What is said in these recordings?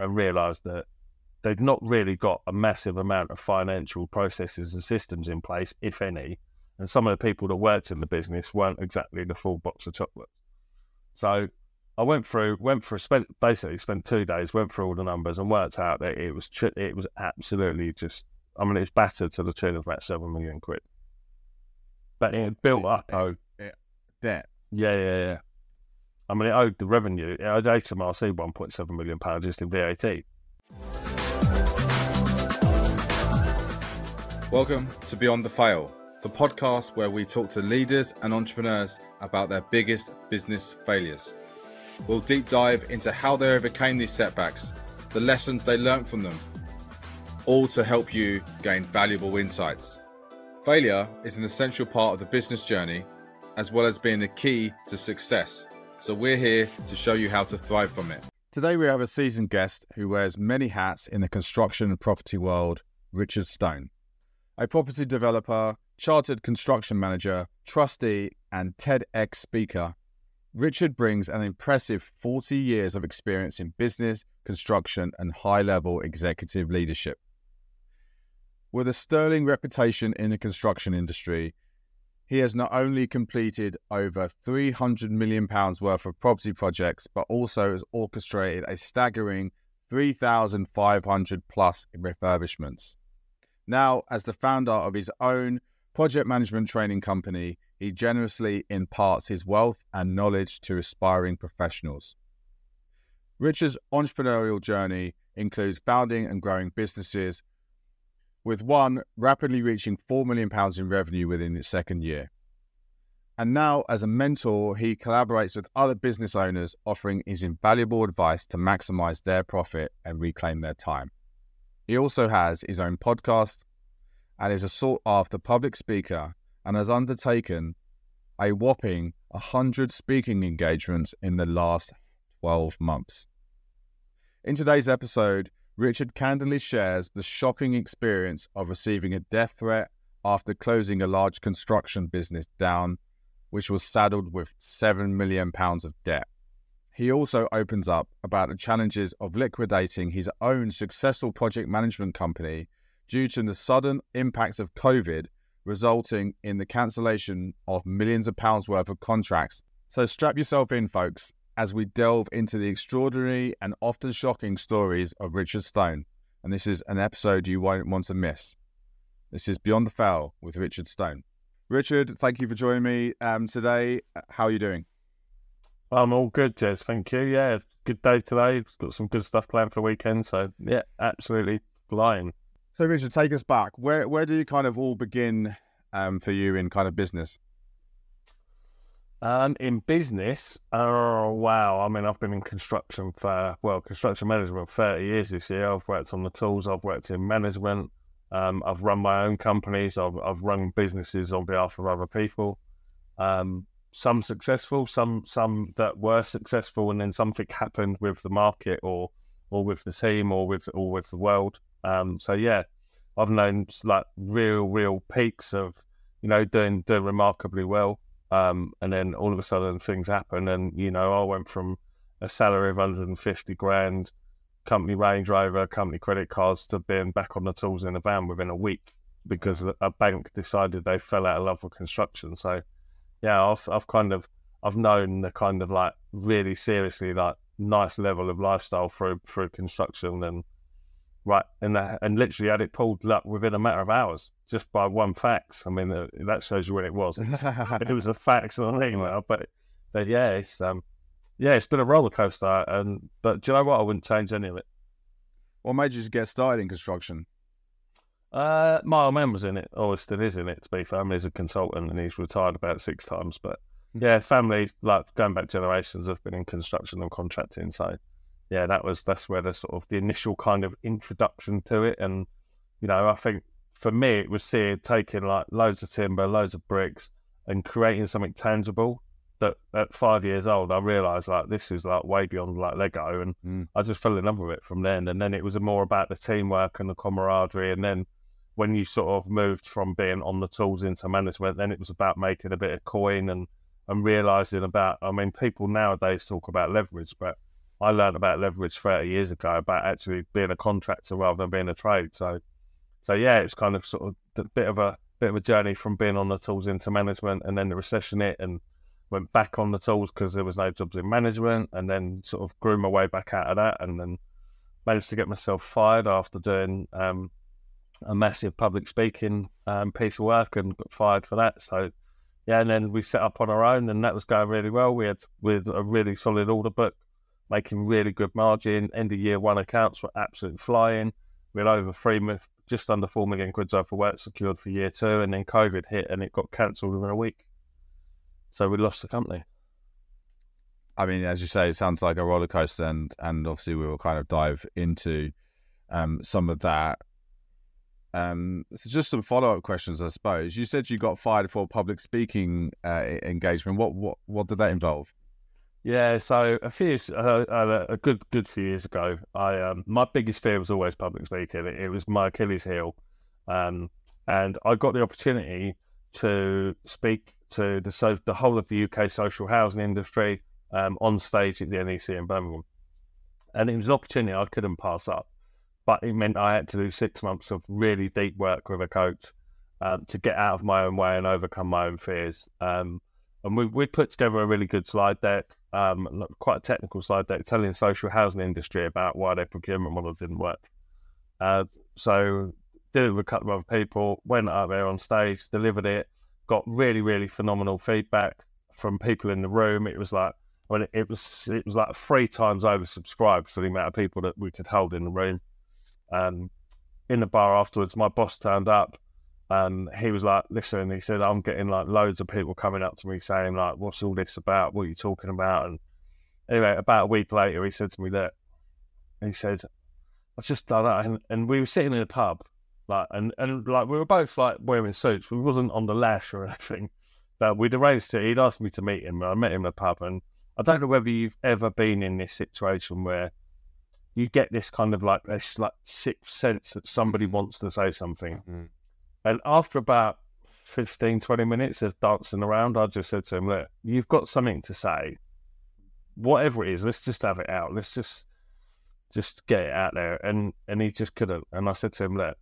and realised that they'd not really got a massive amount of financial processes and systems in place, if any. And some of the people that worked in the business weren't exactly the full box of chocolates. So I went through, went for spent basically spent two days, went through all the numbers and worked out that it was it was absolutely just. I mean, it's battered to the tune of about seven million quid. But it built up. Oh, debt. Yeah, yeah, yeah. I mean, it owed the revenue. It owed HMRC one point seven million pounds just in VAT. Welcome to Beyond the Fail, the podcast where we talk to leaders and entrepreneurs about their biggest business failures. We'll deep dive into how they overcame these setbacks, the lessons they learned from them, all to help you gain valuable insights. Failure is an essential part of the business journey, as well as being the key to success. So, we're here to show you how to thrive from it. Today, we have a seasoned guest who wears many hats in the construction and property world, Richard Stone. A property developer, chartered construction manager, trustee, and TEDx speaker, Richard brings an impressive 40 years of experience in business, construction, and high level executive leadership. With a sterling reputation in the construction industry, he has not only completed over 300 million pounds worth of property projects, but also has orchestrated a staggering 3,500 plus refurbishments. Now, as the founder of his own project management training company, he generously imparts his wealth and knowledge to aspiring professionals. Richard's entrepreneurial journey includes founding and growing businesses, with one rapidly reaching £4 million in revenue within its second year. And now, as a mentor, he collaborates with other business owners, offering his invaluable advice to maximize their profit and reclaim their time. He also has his own podcast and is a sought after public speaker and has undertaken a whopping 100 speaking engagements in the last 12 months. In today's episode, Richard candidly shares the shocking experience of receiving a death threat after closing a large construction business down, which was saddled with £7 million of debt. He also opens up about the challenges of liquidating his own successful project management company due to the sudden impacts of COVID resulting in the cancellation of millions of pounds worth of contracts. So strap yourself in, folks, as we delve into the extraordinary and often shocking stories of Richard Stone. And this is an episode you won't want to miss. This is Beyond the Fail with Richard Stone. Richard, thank you for joining me um, today. How are you doing? I'm all good, Jez. Thank you. Yeah, good day today. Got some good stuff planned for the weekend. So, yeah, absolutely flying. So, Richard, take us back. Where where do you kind of all begin um, for you in kind of business? Um, in business, oh wow! I mean, I've been in construction for well, construction management thirty years this year. I've worked on the tools. I've worked in management. Um, I've run my own companies. I've I've run businesses on behalf of other people. Um, some successful, some some that were successful, and then something happened with the market or or with the team or with or with the world. Um, so yeah, I've known like real, real peaks of you know doing doing remarkably well, um, and then all of a sudden things happen, and you know I went from a salary of 150 grand, company Range Rover, company credit cards, to being back on the tools in a van within a week because a bank decided they fell out of love with construction. So yeah, I've I've kind of I've known the kind of like really seriously like nice level of lifestyle through through construction and right, and that, and literally had it pulled up within a matter of hours just by one fax. I mean, uh, that shows you when it was. it was a fax on an email, but but yeah, it's um, yeah, it's been a roller coaster. And but do you know what? I wouldn't change any of it. What made you get started in construction? Uh, my old man was in it, or still is in it. To be fair, I mean, he's a consultant and he's retired about six times. But hmm. yeah, family like going back generations have been in construction and contracting, so yeah, that was that's where the sort of the initial kind of introduction to it, and you know, I think for me it was seeing taking like loads of timber, loads of bricks, and creating something tangible. That at five years old, I realised like this is like way beyond like Lego, and mm. I just fell in love with it from then. And then it was more about the teamwork and the camaraderie, and then when you sort of moved from being on the tools into management, then it was about making a bit of coin and and realizing about. I mean, people nowadays talk about leverage, but I learned about leverage 30 years ago about actually being a contractor rather than being a trade. So, so yeah, it's kind of sort of a bit of a bit of a journey from being on the tools into management, and then the recession hit, and went back on the tools because there was no jobs in management, and then sort of grew my way back out of that, and then managed to get myself fired after doing um, a massive public speaking um, piece of work and got fired for that. So yeah, and then we set up on our own, and that was going really well. We had with a really solid order book, making really good margin. End of year one accounts were absolutely flying. We had over three, just under four million quid of work secured for year two, and then COVID hit, and it got cancelled within a week. So we lost the company. I mean, as you say, it sounds like a roller coaster, and and obviously we will kind of dive into um, some of that. Um, so just some follow up questions, I suppose. You said you got fired for public speaking uh, engagement. What what what did that involve? Yeah, so a few uh, uh, a good good few years ago, I um, my biggest fear was always public speaking. It, it was my Achilles heel, um, and I got the opportunity to speak to the so the whole of the UK social housing industry um, on stage at the NEC in Birmingham, and it was an opportunity I couldn't pass up but it meant I had to do six months of really deep work with a coach um, to get out of my own way and overcome my own fears. Um, and we we put together a really good slide deck, um, quite a technical slide deck, telling the social housing industry about why their procurement model didn't work. Uh, so did it with a couple of other people, went up there on stage, delivered it, got really really phenomenal feedback from people in the room. It was like when it, it was it was like three times oversubscribed for the amount of people that we could hold in the room. Um, in the bar afterwards, my boss turned up and he was like, listen, he said, I'm getting like loads of people coming up to me saying, like, what's all this about? What are you talking about? And anyway, about a week later, he said to me that, he said, I just done that. And, and we were sitting in a pub, like, and, and like, we were both like wearing suits. We wasn't on the lash or anything, but we'd arranged it. He'd asked me to meet him. I met him in a pub. And I don't know whether you've ever been in this situation where you get this kind of like this like sixth sense that somebody wants to say something. Mm. And after about 15, 20 minutes of dancing around, I just said to him, Look, you've got something to say. Whatever it is, let's just have it out. Let's just just get it out there. And and he just couldn't. And I said to him, Look,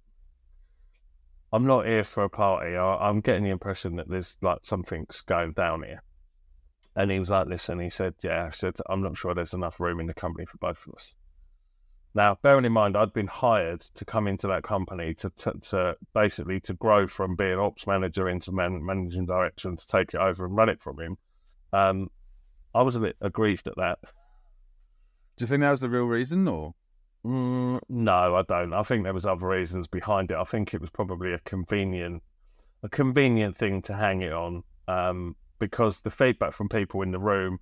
I'm not here for a party. I, am getting the impression that there's like something's going down here. And he was like, listen, he said, yeah, I said, I'm not sure there's enough room in the company for both of us. Now, bearing in mind, I'd been hired to come into that company to, to, to basically to grow from being ops manager into man, managing director and to take it over and run it from him. Um, I was a bit aggrieved at that. Do you think that was the real reason, or? Mm, no, I don't. I think there was other reasons behind it. I think it was probably a convenient, a convenient thing to hang it on, um, because the feedback from people in the room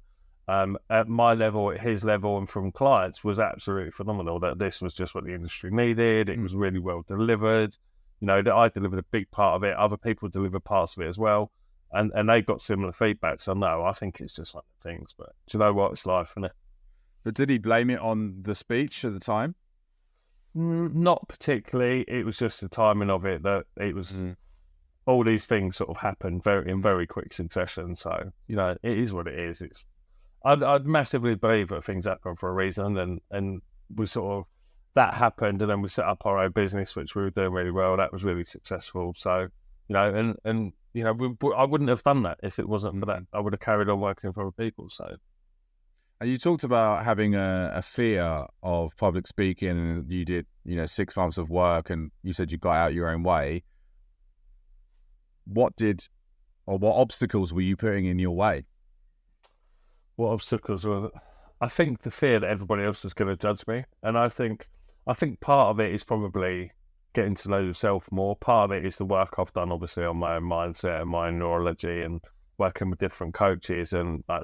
um, at my level, at his level, and from clients was absolutely phenomenal. That this was just what the industry needed. It was mm. really well delivered. You know, that I delivered a big part of it. Other people delivered parts of it as well, and and they got similar feedback. So no, I think it's just the things. But do you know what? It's life, isn't it? But did he blame it on the speech at the time? Mm, not particularly. It was just the timing of it that it was. Mm. All these things sort of happened very in very quick succession. So you know, it is what it is. It's I'd, I'd massively believe that things happen for a reason, and and we sort of that happened, and then we set up our own business, which we were doing really well. That was really successful. So you know, and and you know, we, I wouldn't have done that if it wasn't for that. I would have carried on working for other people. So. And you talked about having a, a, fear of public speaking, and you did, you know, six months of work, and you said you got out your own way. What did, or what obstacles were you putting in your way? What obstacles were. I think the fear that everybody else was going to judge me, and I think I think part of it is probably getting to know yourself more. Part of it is the work I've done, obviously, on my own mindset and my neurology, and working with different coaches, and like,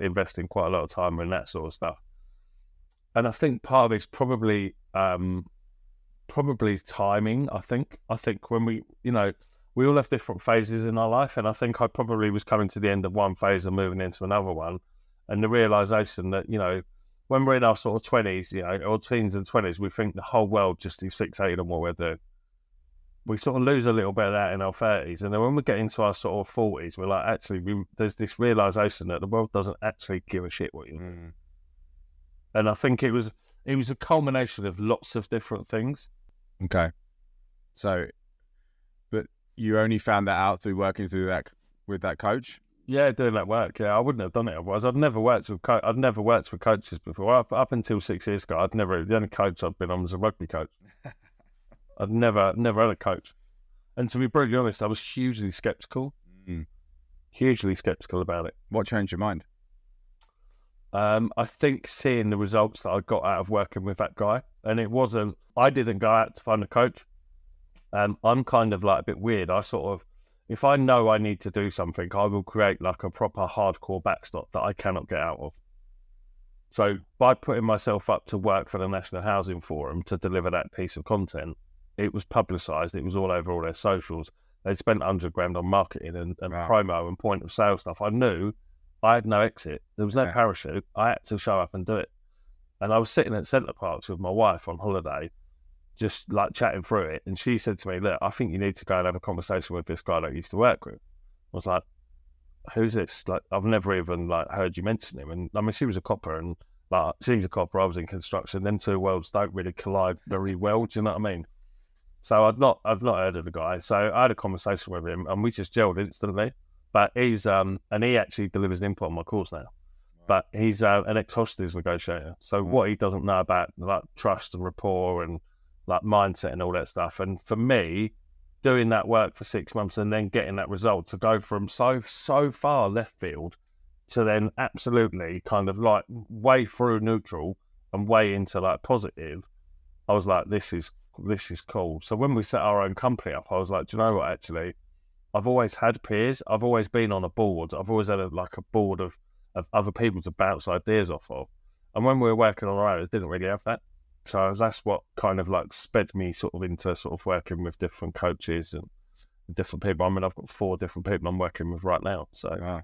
investing quite a lot of time in that sort of stuff. And I think part of it's probably um, probably timing. I think I think when we, you know, we all have different phases in our life, and I think I probably was coming to the end of one phase and moving into another one and the realization that you know when we're in our sort of twenties, you know, or teens and twenties, we think the whole world just is fixated on what we're doing. We sort of lose a little bit of that in our thirties, and then when we get into our sort of forties, we're like, actually, we, there's this realization that the world doesn't actually give a shit what you. Mm. and I think it was it was a culmination of lots of different things. Okay. So, but you only found that out through working through that with that coach. Yeah, doing that work. Yeah, I wouldn't have done it otherwise. I'd never worked with co- I'd never worked with coaches before. Up, up until six years ago, I'd never. The only coach I'd been on was a rugby coach. I'd never never had a coach, and to be brutally honest, I was hugely skeptical. Mm. Hugely skeptical about it. What changed your mind? Um, I think seeing the results that I got out of working with that guy, and it wasn't. I didn't go out to find a coach. Um, I'm kind of like a bit weird. I sort of, if I know I need to do something, I will create like a proper hardcore backstop that I cannot get out of. So by putting myself up to work for the National Housing Forum to deliver that piece of content, it was publicised. It was all over all their socials. They spent hundred grand on marketing and, and Wow. promo and point of sale stuff. I knew I had no exit. There was no Yeah. parachute. I had to show up and do it. And I was sitting at Center Parcs with my wife on holiday, just like chatting through it. And she said to me, Look, I think you need to go and have a conversation with this guy that I used to work with. I was like, Who's this? Like, I've never even like heard you mention him. And I mean, she was a copper and like she was a copper, I was in construction. Them two worlds don't really collide very well. Do you know what I mean? So I'd not, I've not heard of the guy. So I had a conversation with him, and we just gelled instantly. But he's, um, and he actually delivers an input on my course now. But he's uh, an ex-hostage negotiator. So Right. what he doesn't know about like trust and rapport and like mindset and all that stuff. And for me, doing that work for six months and then getting that result to go from so so far left field to then absolutely kind of like way through neutral and way into like positive, I was like, this is this is cool. So when we set our own company up, I was like, do you know what? Actually, I've always had peers. I've always been on a board. I've always had a, like a board of of other people to bounce ideas off of. And when we were working on our own, it didn't really have that. So that's what kind of like sped me sort of into sort of working with different coaches and different people. I mean, I've got four different people I'm working with right now. So Wow.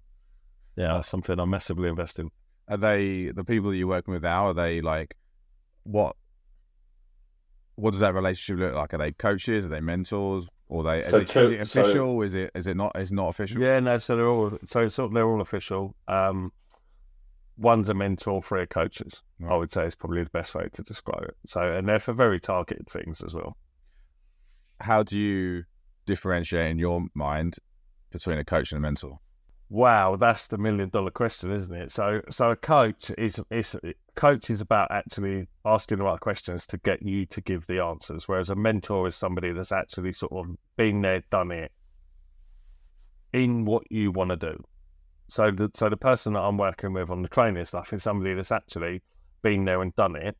yeah, that's something I'm massively investing. Are they the people that you're working with now? Are they like what? What does that relationship look like? Are they coaches? Are they mentors? Or they, So is, it, two- is it so- official? is it is it not? Is it not official? Yeah, no, so they're all so so they're all official. Um, one's a mentor, three are coaches. I mm. would say is probably the best way to describe it. So, and they're for very targeted things as well. How do you differentiate in your mind between a coach and a mentor? Wow, that's the million dollar question, isn't it? So, so a coach is is coach is about actually asking the right questions to get you to give the answers, whereas a mentor is somebody that's actually sort of been there, done it, in what you want to do. So, the so the person that I'm working with on the training stuff is somebody that's actually been there and done it,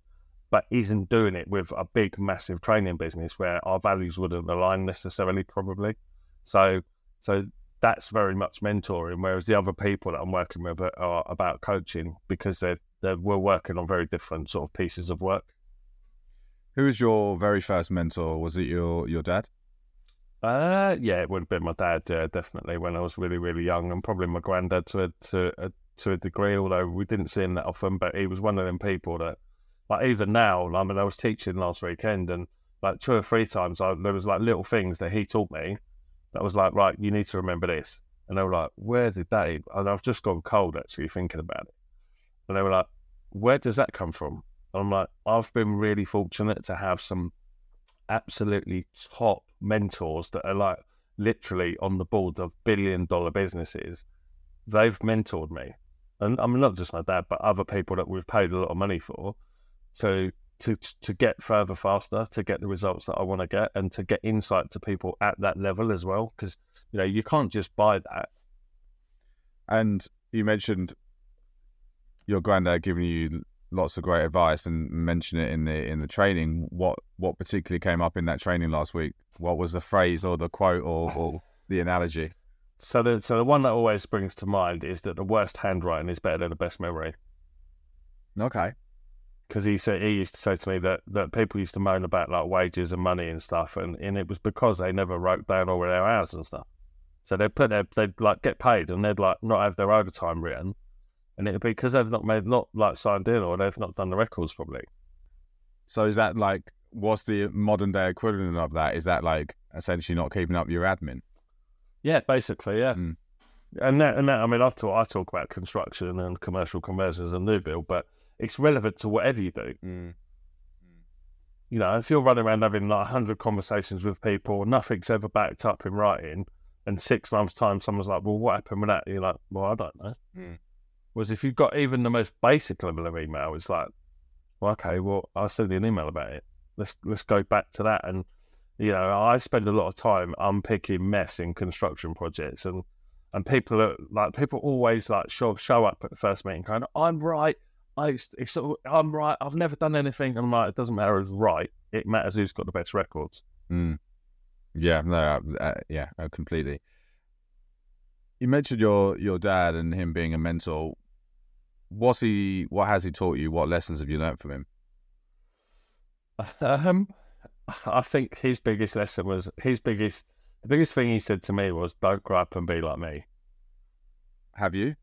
but isn't doing it with a big, massive training business where our values wouldn't align necessarily, probably. So, so that's very much mentoring. Whereas the other people that I'm working with are, are about coaching because they're, they're we're working on very different sort of pieces of work. Who was your very first mentor? Was it your your dad? Uh, yeah, it would have been my dad, definitely when I was really, really young, and probably my granddad to a, to a, to a degree. Although we didn't see him that often, but he was one of them people that, like, even now, I mean, I was teaching last weekend, and like two or three times, I, there was like little things that he taught me that was like, right, you need to remember this, and they were like, where did that? even-" And I've just gone cold actually thinking about it, and they were like, where does that come from? And I'm like, I've been really fortunate to have some absolutely top mentors that are like literally on the board of billion dollar businesses. They've mentored me. And I mean, not just my dad, but other people that we've paid a lot of money for to to to get further faster, to get the results that I want to get, and to get insight to people at that level as well. Because you know you can't just buy that. And you mentioned your granddad giving you lots of great advice and mention it in the in the training. What what particularly came up in that training last week? What was the phrase or the quote or, or the analogy? So the so the one that always brings to mind is that the worst handwriting is better than the best memory. Okay. because he said he used to say to me that that people used to moan about like wages and money and stuff, and, and it was because they never wrote down all their hours and stuff. So they'd put their they'd like get paid and they'd like not have their overtime written, and it'll be because they've not made not like signed in or they've not done the records probably. So is that like what's the modern day equivalent of that? Is that like essentially not keeping up your admin? Yeah, basically, yeah. Mm. And that, and that, I mean, I talk, I talk about construction and commercial conversions and new build, but it's relevant to whatever you do. Mm. You know, if you're running around having like hundred conversations with people, nothing's ever backed up in writing, and six months time, someone's like, "Well, what happened with that?" You're like, "Well, I don't know." Mm. Whereas if you've got even the most basic level of email, it's like, "Well, okay, well, I'll send you an email about it. Let's let's go back to that." And you know, I spend a lot of time unpicking mess in construction projects, and and people are like, people always like show show up at the first meeting, kind of, "I'm right." I, it's, I'm right. I've never done anything. I'm like, it doesn't matter who's right. It matters who's got the best records. Mm. Yeah, no, uh, yeah, completely. You mentioned your your dad and him being a mentor. What's he? What has he taught you? What lessons have you learned from him? Um, I think his biggest lesson was his biggest. The biggest thing he said to me was, "Don't grow up and be like me." Have you?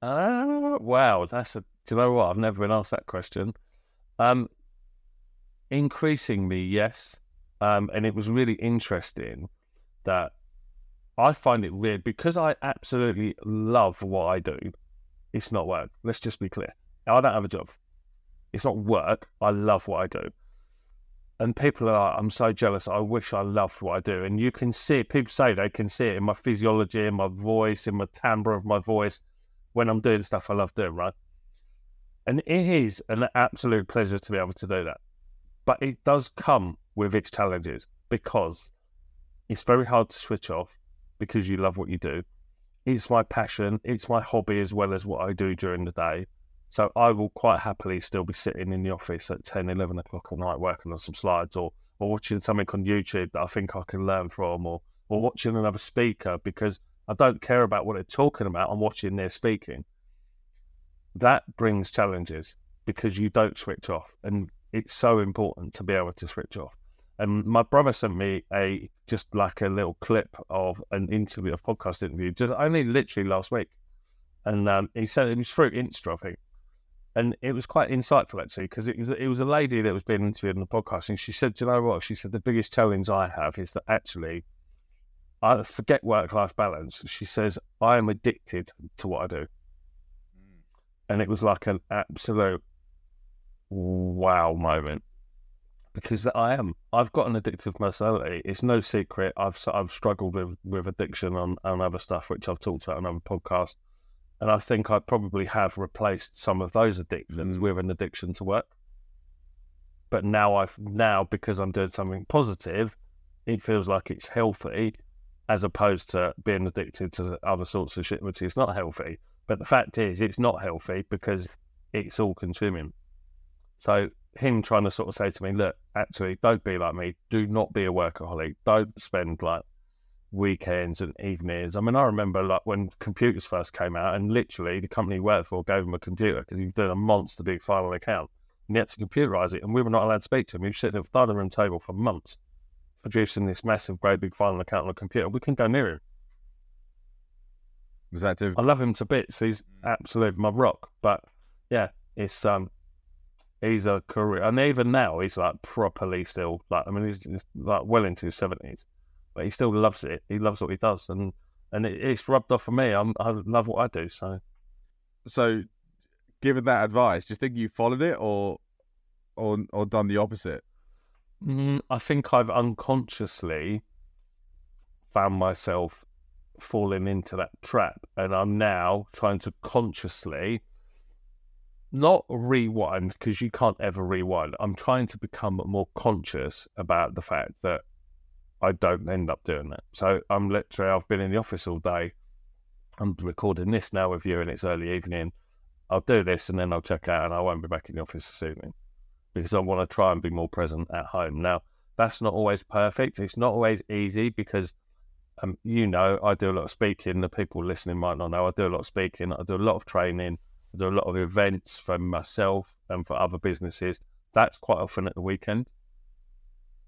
Uh, wow, that's a. Do you know what? I've never been asked that question. Um, increasingly, yes. Um, and it was really interesting that I find it weird because I absolutely love what I do. It's not work. Let's just be clear. I don't have a job. It's not work. I love what I do. And people are I'm so jealous. I wish I loved what I do. And you can see. People say they can see it in my physiology, in my voice, in my timbre of my voice when I'm doing stuff I love doing, right? And it is an absolute pleasure to be able to do that. But it does come with its challenges because it's very hard to switch off because you love what you do. It's my passion, it's my hobby as well as what I do during the day. So I will quite happily still be sitting in the office at 10, 11 o'clock at night working on some slides or, or watching something on YouTube that I think I can learn from or, or watching another speaker because I don't care about what they're talking about. I'm watching their speaking. That brings challenges because you don't switch off. And it's so important to be able to switch off. And my brother sent me a just like a little clip of an interview, a podcast interview, just only literally last week. And um, he said it was through Insta, I think. And it was quite insightful actually, because it was it was a lady that was being interviewed on the podcast, and she said, "Do you know what?" She said, "The biggest challenge I have is that actually, I forget work life balance." She says, "I am addicted to what I do," and it was like an absolute wow moment because I am. I've got an addictive personality. It's no secret. I've I've struggled with, with addiction on, on other stuff, which I've talked about on other podcasts. And I think I probably have replaced some of those addictions Mm. with an addiction to work. But now I've now because I'm doing something positive, it feels like it's healthy, as opposed to being addicted to other sorts of shit, which is not healthy. But the fact is, it's not healthy because it's all consuming. So him trying to sort of say to me, look, actually, don't be like me. Do not be a workaholic. Don't spend like weekends and evenings. I mean, I remember like when computers first came out, and literally the company he worked for gave him a computer because he was doing a monster big final account, and he had to computerize it, and we were not allowed to speak to him. He was sitting at the dining room table for months, producing this massive, great big final account on a computer. We couldn't go near him. Was that I love him to bits. He's absolute my rock. But yeah, it's um, he's a career, and even now he's like properly still like. I mean, he's, he's like well into his seventies, but he still loves it. He loves what he does, and and it, it's rubbed off for me. I'm, I love what I do. So so? Given that advice, do you think you followed it or or or done the opposite? mm, I think I've unconsciously found myself falling into that trap, and I'm now trying to consciously not rewind because you can't ever rewind. I'm trying to become more conscious about the fact that I don't end up doing that. So I'm literally, I've been in the office all day. I'm recording this now with you, and it's early evening. I'll do this and then I'll check out, and I won't be back in the office this evening because I want to try and be more present at home. Now, that's not always perfect. It's not always easy because, um, you know, I do a lot of speaking. The people listening might not know I do a lot of speaking. I do a lot of training. I do a lot of events for myself and for other businesses. That's quite often at the weekend.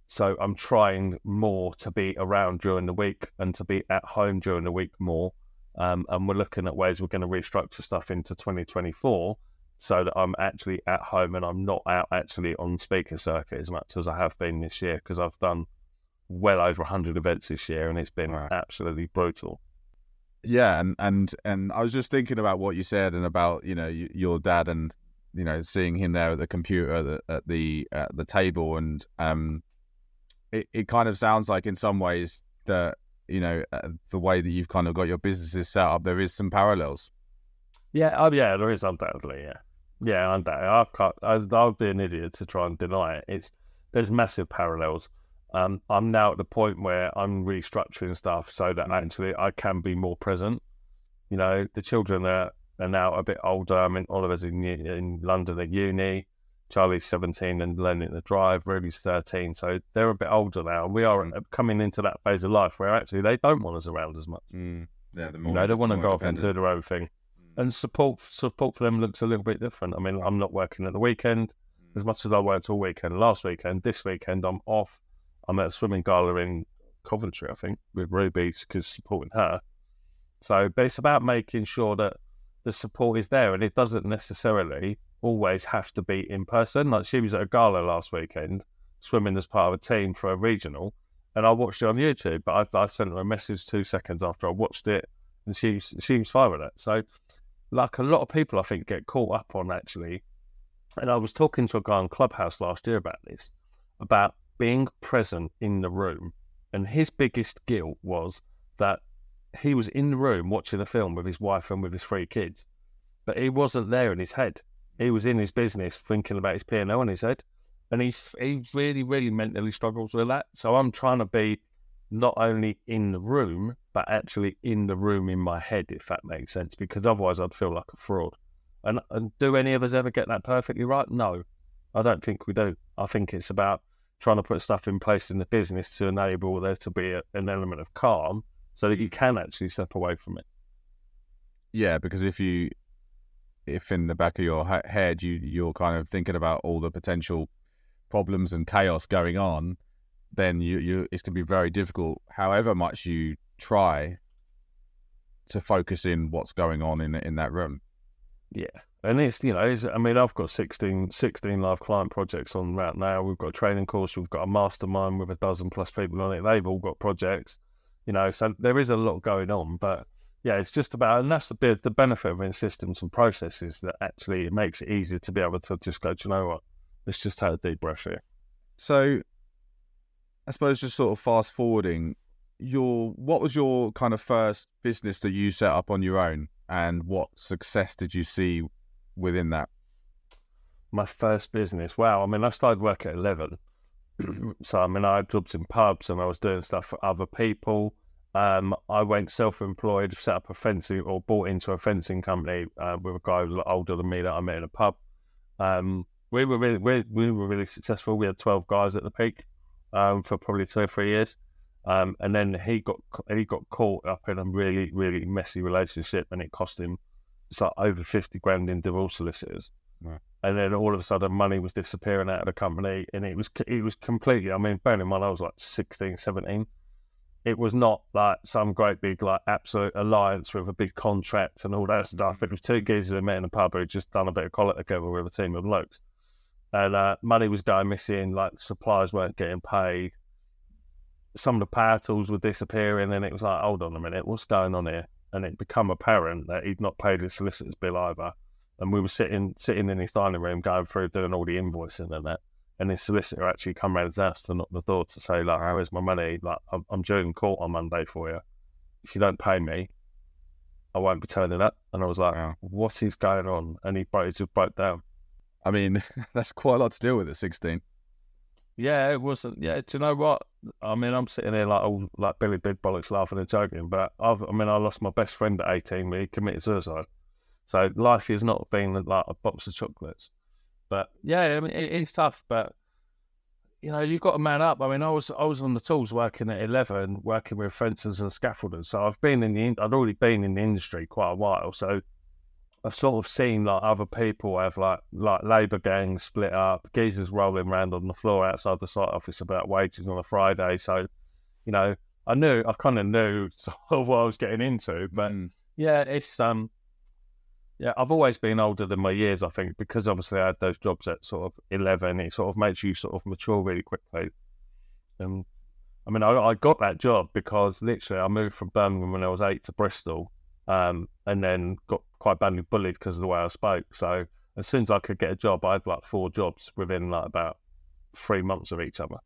So I'm trying more to be around during the week and to be at home during the week more. Um, and we're looking at ways we're going to restructure stuff into 2024 so that I'm actually at home and I'm not out actually on speaker circuit as much as I have been this year because I've done well over 100 events this year and it's been absolutely brutal. Yeah, and and and I was just thinking about what you said and about you know your dad and you know, seeing him there at the computer at the at the, table, and um, it it kind of sounds like in some ways that you know uh, the way that you've kind of got your businesses set up, there is some parallels. Yeah, oh yeah, there is undoubtedly. Yeah, yeah, undoubtedly. I can't. I, I'll be an idiot to try and deny it. It's there's massive parallels. Um, I'm now at the point where I'm restructuring stuff so that mm. actually I can be more present. You know, the children are, are now a bit older. I mean, Oliver's in, in London at uni. Charlie's 17 and learning to drive. Ruby's 13. So they're a bit older now. We are coming into that phase of life where actually they don't want us around as much. Mm. Yeah, the more, you know, they want to go off and do their own thing. Mm. And support support for them looks a little bit different. I mean, I'm not working at the weekend mm. as much as I worked all weekend last weekend. This weekend, I'm off. I'm at a swimming gala in Coventry, I think, with Ruby because supporting her. So, but it's about making sure that the support is there, and it doesn't necessarily always have to be in person. Like she was at a gala last weekend, swimming as part of a team for a regional, and I watched it on YouTube. But I, I sent her a message two seconds after I watched it, and she she was fine with it. So, like a lot of people, I think get caught up on actually. And I was talking to a guy on Clubhouse last year about this, about being present in the room. And his biggest guilt was that he was in the room watching a film with his wife and with his three kids, but he wasn't there in his head. He was in his business thinking about his P&L in his head. And he's, he really, really mentally struggles with that. So I'm trying to be not only in the room, but actually in the room in my head, if that makes sense, because otherwise I'd feel like a fraud. And, and do any of us ever get that perfectly right? No, I don't think we do. I think it's about trying to put stuff in place in the business to enable there to be a, an element of calm so that you mm. can actually step away from it. Yeah, because if you, if in the back of your head you you're kind of thinking about all the potential problems and chaos going on, then you you it's gonna be very difficult. However much you try to focus in what's going on in in that room. Yeah, and it's, you know, it's, I mean, I've got 16, 16 live client projects on right now. We've got a training course, we've got a mastermind with a dozen plus people on it. They've all got projects, you know, so there is a lot going on. But yeah, it's just about, and that's the the benefit of in systems and processes that actually it makes it easier to be able to just go, do you know what? Let's just take a deep breath here. So I suppose just sort of fast forwarding, your what was your kind of first business that you set up on your own and what success did you see within that? My first business. Wow. I mean, I started work at 11. so, I mean, I had jobs in pubs and I was doing stuff for other people. Um, I went self employed, set up a fencing or bought into a fencing company uh, with a guy who was a lot older than me that I met in a pub. Um, we were really we, we, were really successful. We had 12 guys at the peak um, for probably two or three years. Um, and then he got he got caught up in a really really messy relationship, and it cost him it's like over 50 grand in divorce solicitors. Right. And then all of a sudden, money was disappearing out of the company, and it was it was completely. I mean, bearing in mind, I was like 16, 17. It was not like some great big like absolute alliance with a big contract and all that stuff. It was two geezers who met in a pub who just done a bit of collar together with a team of blokes, and uh, money was going missing. Like suppliers weren't getting paid. Some of the power tools were disappearing, and it was like, hold on a minute, what's going on here? And it become apparent that he'd not paid his solicitor's bill either. And we were sitting sitting in his dining room going through doing all the invoicing and that. And his solicitor actually come round his house to knock the door to say, like, how is my money? Like, I'm, I'm due in court on Monday for you. If you don't pay me, I won't be turning up. And I was like, wow. what is going on? And he, broke, he just broke down. I mean, that's quite a lot to deal with at 16. Yeah, it wasn't. Yeah, do you know what? I mean, I'm sitting here like all like Billy Big Bollocks laughing and joking, but I've, I mean, I lost my best friend at 18 when he committed suicide. So life has not been like a box of chocolates. But yeah, I mean, it, it's tough, but you know, you've got to man up. I mean, I was I was on the tools working at 11, working with fencers and scaffolders. So I've been in the, I'd already been in the industry quite a while. So I've sort of seen like other people have like like labour gangs split up, geezers rolling around on the floor outside the site office about wages on a Friday. So, you know, I knew I kind of knew sort of what I was getting into. But mm. yeah, it's um, yeah, I've always been older than my years. I think because obviously I had those jobs at sort of eleven. It sort of makes you sort of mature really quickly. And I mean, I, I got that job because literally I moved from Birmingham when I was eight to Bristol um, and then got quite badly bullied because of the way I spoke. So as soon as I could get a job, I had like four jobs within like about three months of each other.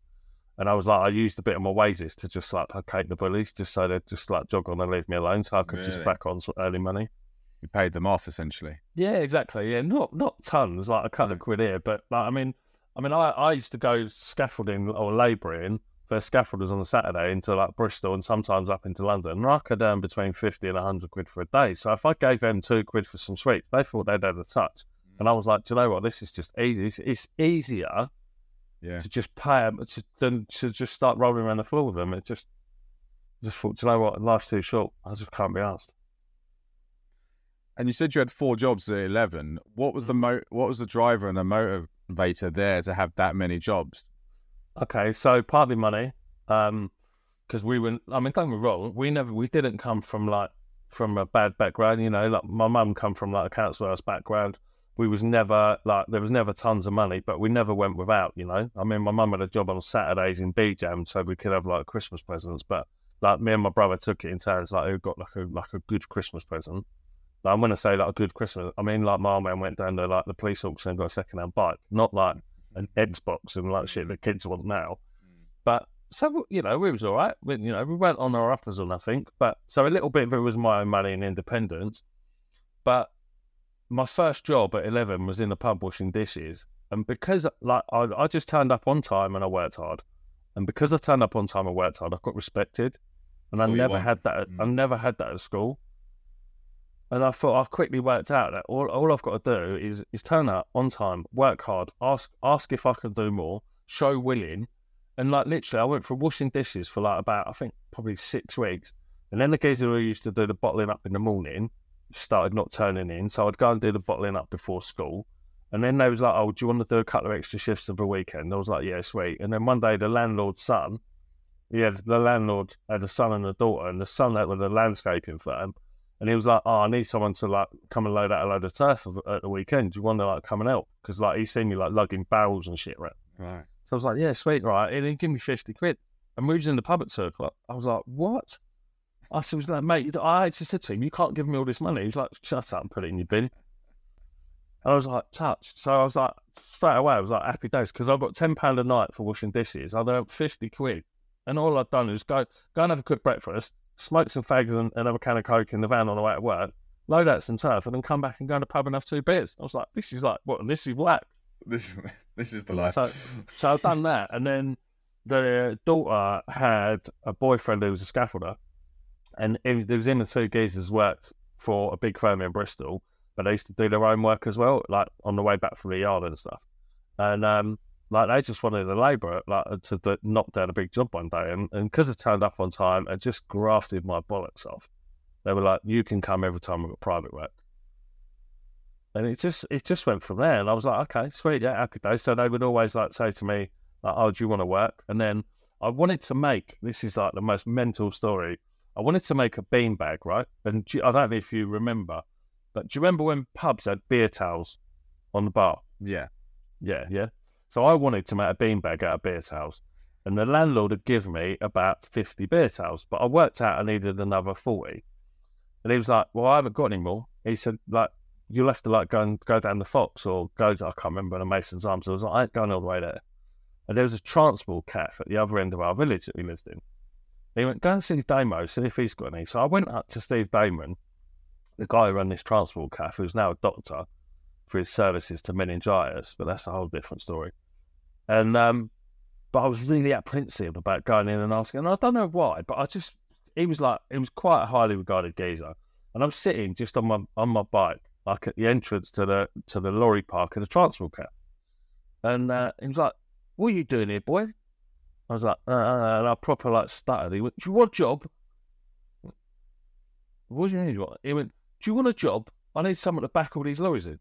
And I was like, I used a bit of my wages to just like placate the bullies, just so they'd just like jog on and leave me alone, so I could just Really? back on some early money. You paid them off essentially. Yeah, exactly. Yeah, not not tons, like a couple of quid here, but like I mean, I mean, I, I used to go scaffolding or labouring for scaffolders on a Saturday into like Bristol and sometimes up into London. And I could earn between fifty and hundred quid for a day. So if I gave them two quid for some sweets, they thought they'd had a touch. And I was like, do you know what? This is just easy. It's, it's easier Yeah. to just pay them to, than to just start rolling around the floor with them. It just, just thought, do you know what? Life's too short. I just can't be asked. And you said you had four jobs at eleven. What was the mo- What was the driver and the motivator there to have that many jobs? Okay, so partly money, um, because we were. I mean, don't get me wrong. We never, we didn't come from like from a bad background. You know, like my mum come from like a council house background. We was never like there was never tons of money, but we never went without. You know, I mean, my mum had a job on Saturdays in B Jam, so we could have like Christmas presents. But like me and my brother took it in turns, like who got like a like a good Christmas present. Like, I'm gonna say like a good Christmas. I mean, like my man went down to like the police auction and got a second hand bike, not like an Xbox and like shit that kids want now. But so you know, we was all right. We, you know, we went on our uppers or nothing. But so a little bit of it was my own money and independence. But my first job at eleven was in the pub washing dishes, and because like I, I just turned up on time and I worked hard, and because I turned up on time and worked hard, I got respected, and I what you never had that. At, I Mm. never had that at school. And I thought I quickly worked out that all, all I've got to do is is turn up on time, work hard, ask ask if I can do more, show willing, and like literally, I went from washing dishes for like about I think probably six weeks, and then the geezer who used to do the bottling up in the morning started not turning in, so I'd go and do the bottling up before school, and then they was like, "Oh, do you want to do a couple of extra shifts of the weekend?" I was like, "Yeah, sweet." And then one day, the landlord's son, yeah, the landlord had a son and a daughter, and the son had with a landscaping firm. And he was like, "Oh, I need someone to like come and load out a load of turf at the weekend. Do you want to like come and help?" Because like he's seen me like lugging barrels and shit around. Right. So I was like, "Yeah, sweet, right." And he give me fifty quid. And we was in the pub at two o'clock. I was like, "What?" I said, was like, "Mate, I actually said to him, you can't give me all this money." He was like, "Shut up and put it in your bin." And I was like, "Touch." So I was like, straight away, I was like, "Happy days," because I've got ten pound a night for washing dishes. I'd earned fifty quid, and all I've done is go go and have a quick breakfast, smoke some fags and another can of coke in the van on the way to work, load out some turf, and then come back and go to the pub and have two beers. I was like, "This is like what? This is whack." This this is the life. So, so I've done that, and then the daughter had a boyfriend who was a scaffolder, and it was, was in the two geezers worked for a big firm in Bristol, but they used to do their own work as well, like on the way back from the yard and stuff. And um, like they just wanted a labourer like uh, to, to knock down a big job one day, and because I turned up on time, and just grafted my bollocks off. They were like, "You can come every time we've got private work." And it just it just went from there, and I was like, okay, sweet, yeah, happy days. So they would always like say to me, like, "Oh, do you want to work?" And then I wanted to make this is like the most mental story. I wanted to make a beanbag, right? And do I don't know if you remember, but do you remember when pubs had beer towels on the bar? yeah. Yeah, yeah. So I wanted to make a beanbag out of beer towels, and the landlord had given me about fifty beer towels, but I worked out I needed another forty, and he was like, "Well, I haven't got any more." He said, "Like, you'll have to like go and go down the Fox or go to I can't remember the Mason's Arms." I was like, "I ain't going all the way there." And there was a transport cafe at the other end of our village that we lived in. He went, "Go and see Damo, see if he's got any." So I went up to Steve Damon, the guy who ran this transport cafe, who's now a doctor for his services to meningitis, but that's a whole different story. And um, but I was really apprehensive about going in and asking, and I don't know why, but I just he was like he was quite a highly regarded geezer, and I was sitting just on my on my bike, like at the entrance to the to the lorry park of the transport cab, and uh, he was like, "What are you doing here, boy?" I was like, uh, uh, and I proper like stuttered. He went, "Do you want a job?" What do you need? What? He went, "Do you want a job? I need someone to back all these lorries in."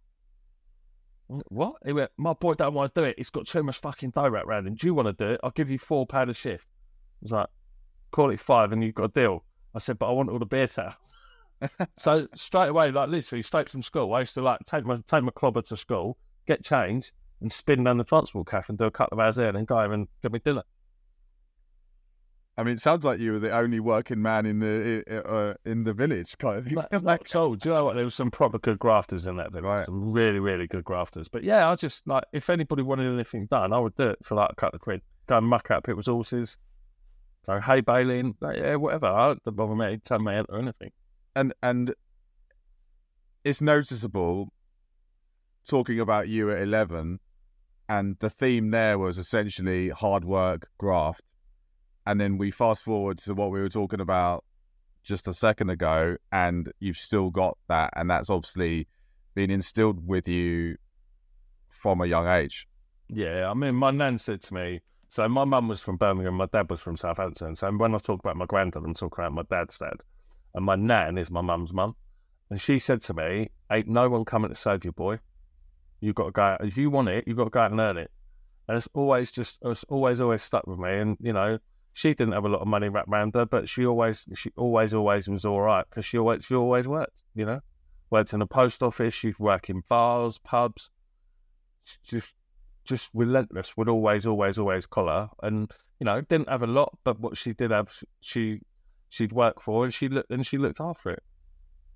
What? He went, My boy don't want to do it. He's got too much fucking dough wrapped around him. Do you want to do it? I'll give you four pound a shift. I was like, Call it five and you've got a deal. I said, But I want all the beer towel. so straight away, like literally straight from school, I used to like take my take my clobber to school, get changed, and spin down the transport cafe and do a couple of hours there and then go home and get me dinner. I mean, it sounds like you were the only working man in the uh, in the village, kind of thing. Like, like so, do you know what? There was some proper good grafters in that village. Right. Some really, really good grafters. But yeah, I just like if anybody wanted anything done, I would do it for like a couple of quid. Go and muck out people's horses, go hay baling, like, yeah, whatever. I don't bother me, turn my head or anything. and and it's noticeable talking about you at 11 and the theme there was essentially hard work graft and then we fast forward to what we were talking about just a second ago and you've still got that and that's obviously been instilled with you from a young age Yeah, I mean, my nan said to me, so my mum was from Birmingham, my dad was from Southampton. So when I talk about my granddad, I'm talking about my dad's dad. And my nan is my mum's mum. And she said to me, Ain't no one coming to save you, boy. You've got to go. If you want it, you've got to go out and earn it. And it's always just, it's always, always stuck with me. And, you know, she didn't have a lot of money wrapped around her, but she always, she always, always was all right because she always, she always worked, you know, worked in a post office, she'd work in bars, pubs, just just relentless, would always, always, always collar. And you know, didn't have a lot, but what she did have, she she'd work for, and she looked and she looked after it.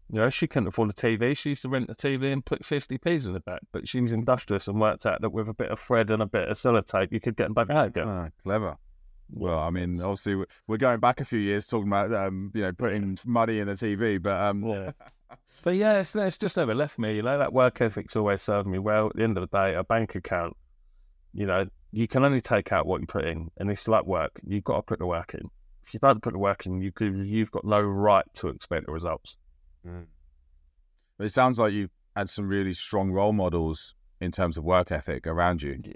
You know, she couldn't afford a TV. She used to rent a TV and put fifty p's in the back. But she was industrious and worked out that with a bit of thread and a bit of sellotape, you could get them back out again. Ah, clever well i mean obviously we- we're going back a few years talking about um you know putting money in the tv but um Yeah. But yeah, it's, it's just never left me. You know, that work ethic's always served me well. At the end of the day, a bank account, you know, you can only take out what you put in, and it's like work. You've got to put the work in. If you don't put the work in, you could, you've got no right to expect the results. But it sounds like you've had some really strong role models in terms of work ethic around you. Yeah.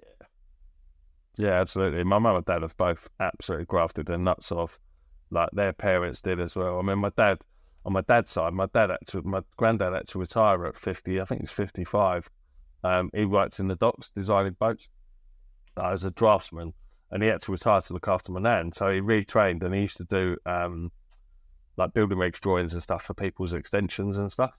Yeah, absolutely. My mum and dad have both absolutely grafted their nuts off, like their parents did as well. I mean, my dad, on my dad's side, my dad had to, my granddad had to retire at 50, I think he's 55. Um, he worked in the docks designing boats uh, as a draftsman, and he had to retire to look after my nan. So he retrained and he used to do um, like building regs drawings and stuff for people's extensions and stuff.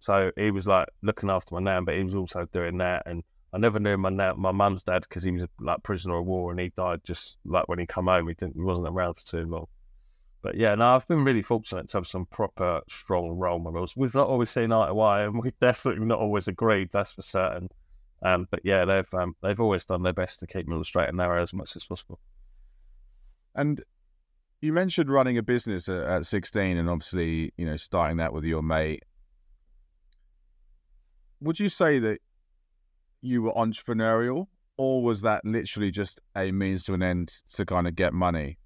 So he was like looking after my nan, but he was also doing that. And I never knew my na- my mum's dad because he was like prisoner of war and he died just like when he come home. He didn't he wasn't around for too long. But yeah, no, I've been really fortunate to have some proper strong role models. We've not always seen eye to eye, and we've definitely not always agreed. That's for certain. Um, but yeah, they've um, they've always done their best to keep me on the straight and narrow as much as possible. And you mentioned running a business at, at 16 and obviously, you know, starting that with your mate. Would you say that you were entrepreneurial or was that literally just a means to an end to kind of get money?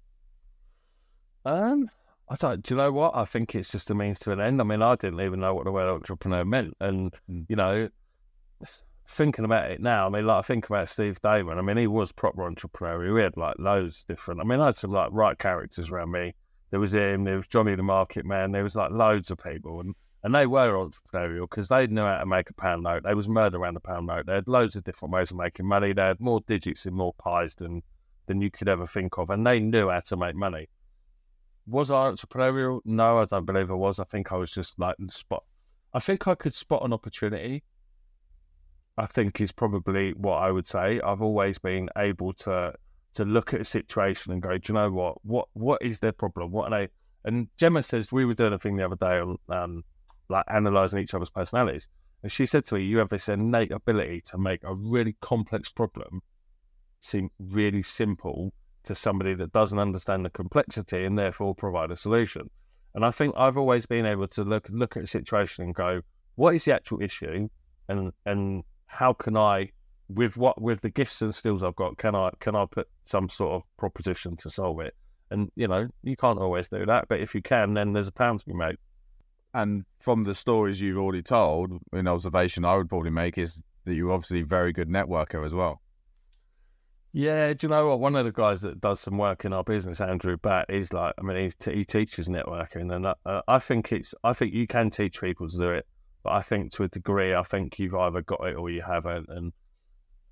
Um, I don't. Do you know what? I think it's just a means to an end. I mean, I didn't even know what the word entrepreneur meant, and Mm. you know, thinking about it now, I mean, like I think about Steve Damon. I mean, he was proper entrepreneurial. He had like loads different. I mean, I had some like right characters around me. There was him. There was Johnny the Market Man. There was like loads of people, and and they were entrepreneurial because they knew how to make a pound note. They was murder around the pound note. They had loads of different ways of making money. They had more digits in more pies than than you could ever think of, and they knew how to make money. Was I entrepreneurial? No, I don't believe I was. I think I was just like spot. I think I could spot an opportunity. I think is probably what I would say. I've always been able to to look at a situation and go, do you know what? What what is their problem? What are they? And Gemma says we were doing a thing the other day on um, like analysing each other's personalities, and she said to me, "You have this innate ability to make a really complex problem seem really simple to somebody that doesn't understand the complexity and therefore provide a solution." And I think I've always been able to look look at a situation and go, "What is the actual issue?" and and how can I with what with the gifts and skills I've got, can I can I put some sort of proposition to solve it? And you know, you can't always do that, but if you can, then there's a pound to be made. And from the stories you've already told, an observation I would probably make is that you're obviously a very good networker as well. Yeah, do you know what? One of the guys that does some work in our business, Andrew Bat, he's like, I mean, he's t- he teaches networking, and uh, I think it's, I think you can teach people to do it, but I think to a degree, I think you've either got it or you haven't. And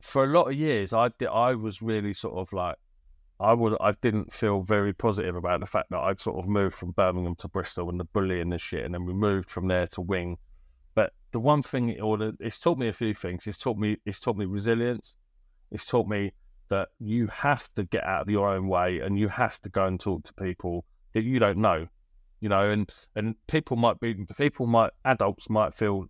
for a lot of years, I I was really sort of like, I would, I didn't feel very positive about the fact that I'd sort of moved from Birmingham to Bristol and the bullying and shit, and then we moved from there to Wing. But the one thing, or the, it's taught me a few things. It's taught me, it's taught me resilience. It's taught me that you have to get out of your own way and you have to go and talk to people that you don't know, you know, and and people might be people might adults might feel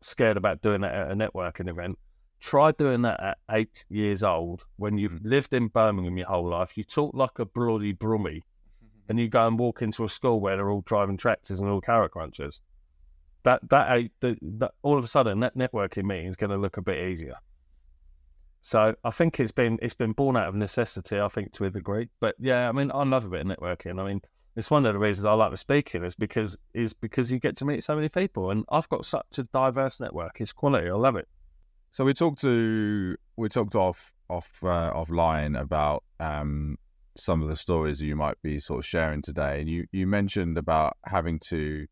scared about doing that at a networking event. Try doing that at eight years old when you've mm. lived in Birmingham your whole life. You talk like a bloody brummie, and you go and walk into a school where they're all driving tractors and all carrot crunchers. That that, that, that all of a sudden that networking meeting is going to look a bit easier. So I think it's been it's been born out of necessity, I think, to a degree. But yeah, I mean, I love a bit of networking. I mean, it's one of the reasons I like the speaking is because is because you get to meet so many people, and I've got such a diverse network. It's quality. I love it. So we talked to we talked off off uh, offline about um, some of the stories you might be sort of sharing today, and you you mentioned about having to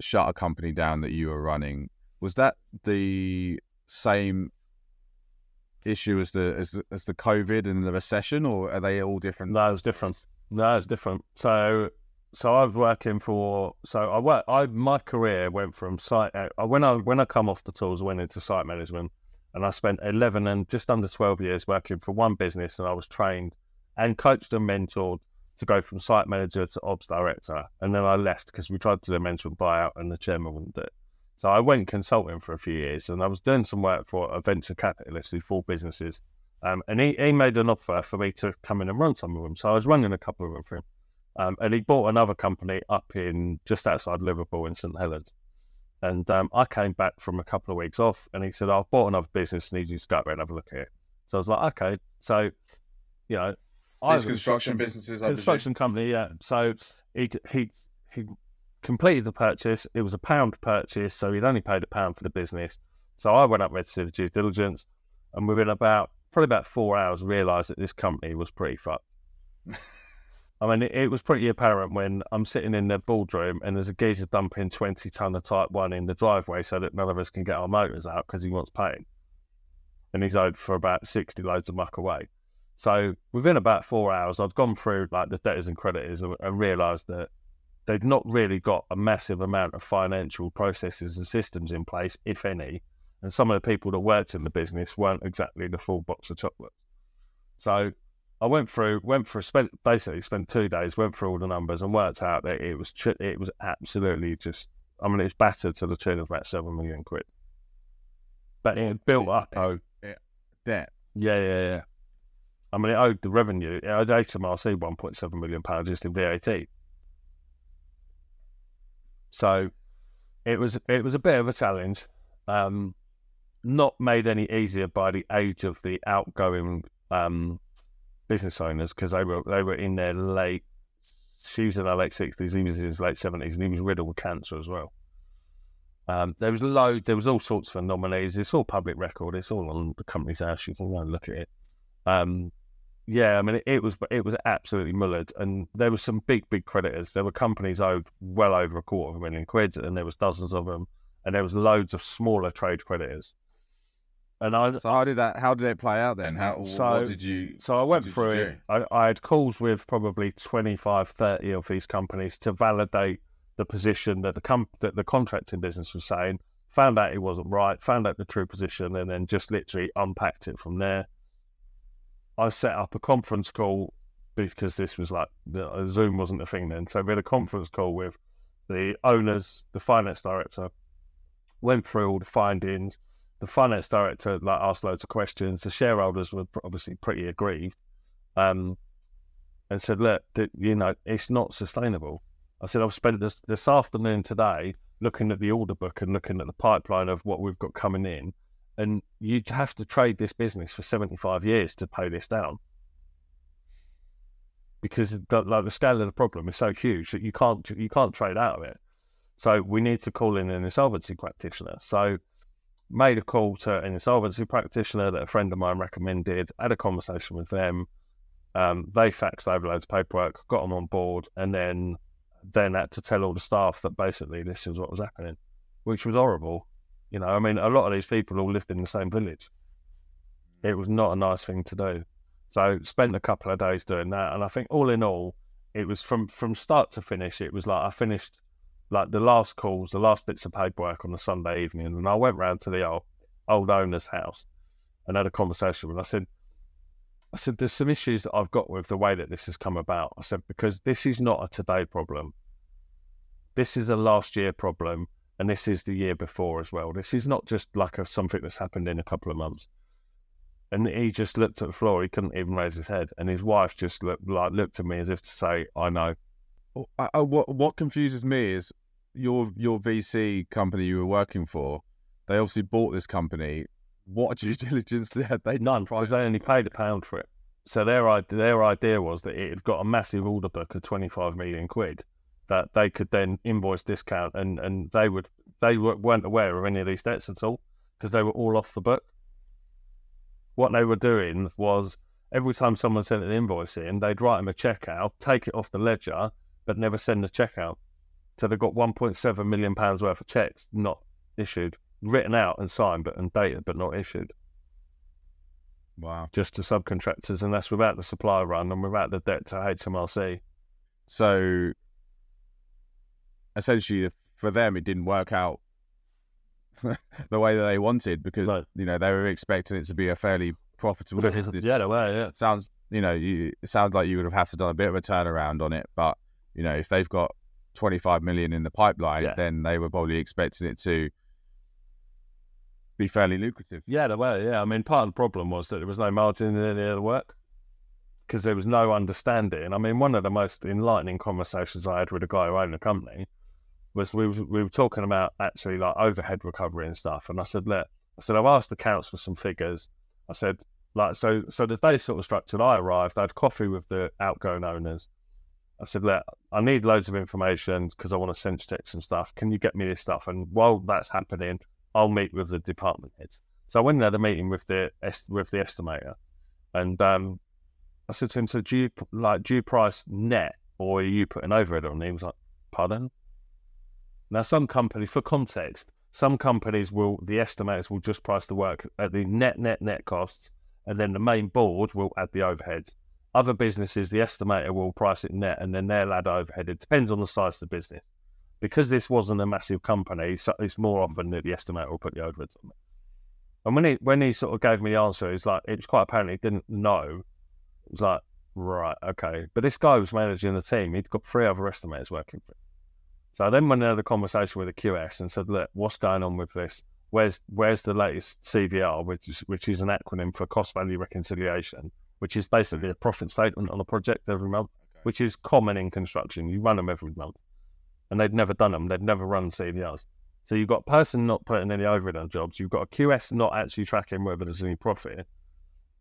shut a company down that you were running. Was that the same issue as the as the, as the COVID and the recession, or are they all different? No, it's different. No, it's different. So, so I was working for. So I work. I my career went from site. Uh, when I when I come off the tools, I went into site management, and I spent eleven and just under twelve years working for one business, and I was trained and coached and mentored to go from site manager to ops director, and then I left because we tried to do a management buyout, and the chairman wouldn't do it. So I went consulting for a few years and I was doing some work for a venture capitalist who bought businesses. Um, and he, he made an offer for me to come in and run some of them. So I was running a couple of them for him. Um, and he bought another company up in just outside Liverpool in St Helens. And um, I came back from a couple of weeks off and he said, I've bought another business, need you to go and have a look here. So I was like, okay. So, you know, I was construction businesses, construction company, yeah. So he he he completed the purchase. It was a pound purchase, so he'd only paid a pound for the business. So I went up there to do the due diligence, and within about probably about four hours, realised that this company was pretty fucked. I mean, it, was pretty apparent when I'm sitting in the boardroom and there's a geezer dumping 20 ton of Type 1 in the driveway so that none of us can get our motors out because he wants pain. And he's owed for about 60 loads of muck away. So within about four hours, I'd gone through like the debtors and creditors and, and realised that they've not really got a massive amount of financial processes and systems in place, if any. And some of the people that worked in the business weren't exactly the full box of chocolates. So I went through, went for spent basically spent two days, went through all the numbers and worked out that it was it was absolutely just. I mean, it's battered to the tune of about seven million quid. But it built up. Oh, debt. Yeah, yeah, yeah. I mean, it owed the revenue. It owed HMRC one point seven million pounds just in VAT. So it was it was a bit of a challenge. Um, not made any easier by the age of the outgoing um, business owners because they were they were in their late. She was in her late sixties. He was in his late seventies, and he was riddled with cancer as well. Um, there was loads. There was all sorts of nominees. It's all public record. It's all on the company's house. You can go and look at it. Um, yeah, I mean, it, it, was it was absolutely mullered, and there were some big, big creditors. There were companies owed well over a quarter of a million quid, and there was dozens of them, and there was loads of smaller trade creditors. And I so how did that how did it play out then? How so, what did you? So I went through it. I, I had calls with probably 25, 30 of these companies to validate the position that the com- that the contracting business was saying. Found out it wasn't right. Found out the true position, and then just literally unpacked it from there I set up a conference call because this was like the, uh, Zoom wasn't a thing then. So we had a conference call with the owners, the finance director, went through all the findings. The finance director like asked loads of questions. The shareholders were obviously pretty aggrieved, um, and said, "Look, th- you know, it's not sustainable." I said, "I've spent this this afternoon today looking at the order book and looking at the pipeline of what we've got coming in." and you'd have to trade this business for 75 years to pay this down because the, like the scale of the problem is so huge that you can't you can't trade out of it. So we need to call in an insolvency practitioner. So made a call to an insolvency practitioner that a friend of mine recommended. Had a conversation with them. Um, they faxed over loads of paperwork, got them on board, and then then had to tell all the staff that basically this is what was happening, which was horrible. You know, I mean, a lot of these people all lived in the same village. It was not a nice thing to do. So spent a couple of days doing that, and I think all in all, it was from from start to finish. It was like I finished like the last calls, the last bits of paperwork on a Sunday evening, and I went round to the old old owner's house and had a conversation with. Him. I said, I said, there's some issues that I've got with the way that this has come about. I said, because this is not a today problem. This is a last year problem, and this is the year before as well. This is not just like a, something that's happened in a couple of months. And he just looked at the floor. He couldn't even raise his head, and his wife just looked like looked at me as if to say, "I know." I, I, what what confuses me is your your VC company you were working for. They obviously bought this company. What due diligence had they None, because they only paid a pound for it. So their idea, their idea was that it had got a massive order book of 25 million quid that they could then invoice discount and, and they would they weren't aware of any of these debts at all because they were all off the book. What they were doing was every time someone sent an invoice in, they'd write them a check out, take it off the ledger, but never send the check out. So they've got 1.7 million pounds worth of checks not issued, written out and signed, but and dated, but not issued. Wow. Just to subcontractors, and that's without the supply run and without the debt to HMRC. So essentially, for them, it didn't work out the way that they wanted because No. you know they were expecting it to be a fairly profitable business. Yeah, they were, yeah. sounds you know you it sounds like you would have had to done a bit of a turnaround on it but you know if they've got 25 million in the pipeline Yeah. then they were probably expecting it to be fairly lucrative Yeah, they were. Yeah, I mean, part of the problem was that there was no margin in any of the work because there was no understanding. I mean, one of the most enlightening conversations I had with a guy who owned a company was we was, we were talking about actually like overhead recovery and stuff. And I said, look, I said I've asked the accounts for some figures. I said like so so the day sort of structured. I arrived. I had coffee with the outgoing owners. I said, look, I need loads of information because I want to sense checks and stuff. Can you get me this stuff? And while that's happening, I'll meet with the department heads. So I went and had a meeting with the with the estimator, and um, I said to him, "So do you like do you price net or are you putting overhead on?" He was like, "Pardon." Now, some company, for context, some companies will the estimators will just price the work at the net net net costs, and then the main board will add the overheads. Other businesses, the estimator will price it net, and then they'll add overhead. It depends on the size of the business because this wasn't a massive company, so it's more often that the estimator will put the overheads on it. And when he when he sort of gave me the answer, it's like it was quite apparent he didn't know. It was like, right, okay. But this guy was managing the team. He'd got three other estimators working for him. So then when I had a conversation with the QS and said, look, what's going on with this? Where's where's the latest CVR, which is which is an acronym for cost value reconciliation, which is basically a profit statement on a project every month, which is common in construction. You run them every month and they'd never done them. They'd never run CVRs. So you've got a person not putting any overhead on jobs. You've got a QS not actually tracking whether there's any profit.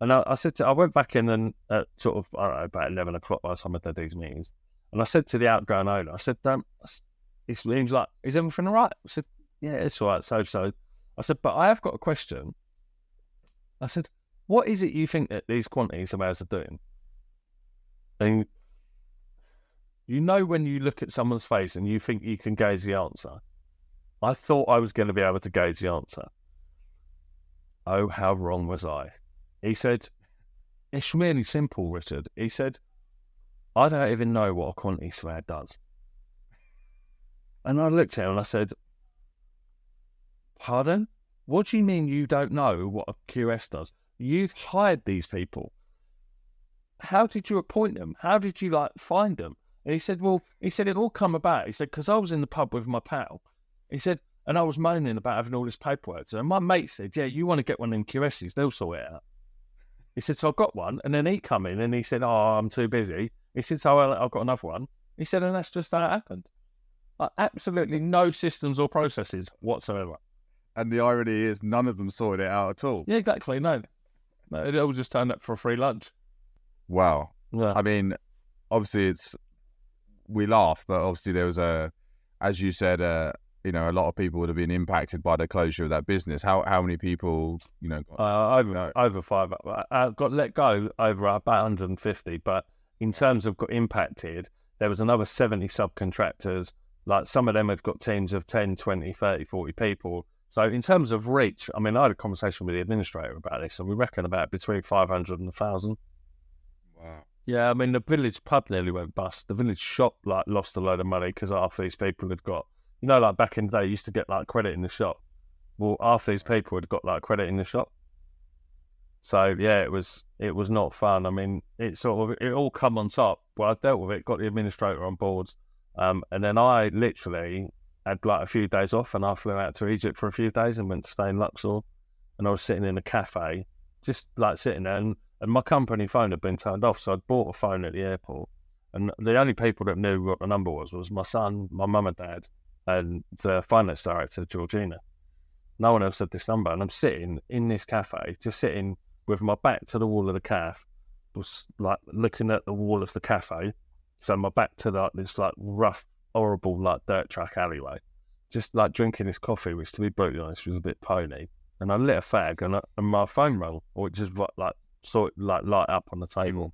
And I, I said to, I went back in and at sort of I don't know about eleven o'clock by the time I did these meetings, and I said to the outgoing owner, I said, um, he seems like is everything all right? I said, yeah, it's all right. So so, I said, but I have got a question. I said, what is it you think that these quantities of surveyors are doing? And you know when you look at someone's face and you think you can gauge the answer. I thought I was going to be able to gauge the answer. Oh, how wrong was I? He said, It's really simple, Richard. He said, I don't even know what a quantity surveyor does. And I looked at him and I said, Pardon? What do you mean you don't know what a QS does? You've hired these people. How did you appoint them? How did you like find them? And he said, Well, he said it all come about. He said, because I was in the pub with my pal. He said, and I was moaning about having all this paperwork. So my mate said, Yeah, you want to get one of them QSs, they'll sort it out. He said, So I got one. And then he come in and he said, Oh, I'm too busy. He said, So I've got another one. He said, And that's just how it happened. Like, absolutely no systems or processes whatsoever. and the irony is none of them sorted it out at all Yeah, exactly. No it all just turned up for a free lunch. wow Yeah. I mean, obviously it's we laugh, but obviously there was a, as you said, uh, you know, a lot of people would have been impacted by the closure of that business. How how many people, you know, got, Uh, over No. over five. I got let go over about 150, but in terms of got impacted, there was another 70 subcontractors. Like some of them had got teams of 10, 20, 30, 40 people. So in terms of reach, I mean, I had a conversation with the administrator about this, and we reckon about between 500 and 1,000. wow, Yeah, I mean, the village pub nearly went bust. The village shop like lost a load of money because half these people had got, you know, like back in the day, you used to get like credit in the shop. Well, half these people had got like credit in the shop. So yeah, it was it was not fun. I mean, it sort of it all come on top. Well, I dealt with it, got the administrator on board, um, and then I literally had like a few days off, and I flew out to Egypt for a few days and went to stay in Luxor, and I was sitting in a cafe, just like sitting there, and, and my company phone had been turned off, so I'd bought a phone at the airport, and the only people that knew what the number was was my son, my mum and dad, and the finance director Georgina. No one else had this number, and I'm sitting in this cafe, just sitting with my back to the wall of the cafe, was like looking at the wall of the cafe. So my back to like this like rough, horrible like dirt track alleyway, just like drinking this coffee, which to be brutally honest was a bit pony. And I lit a fag, and, I, and my phone rang, or it just like saw it like light up on the table.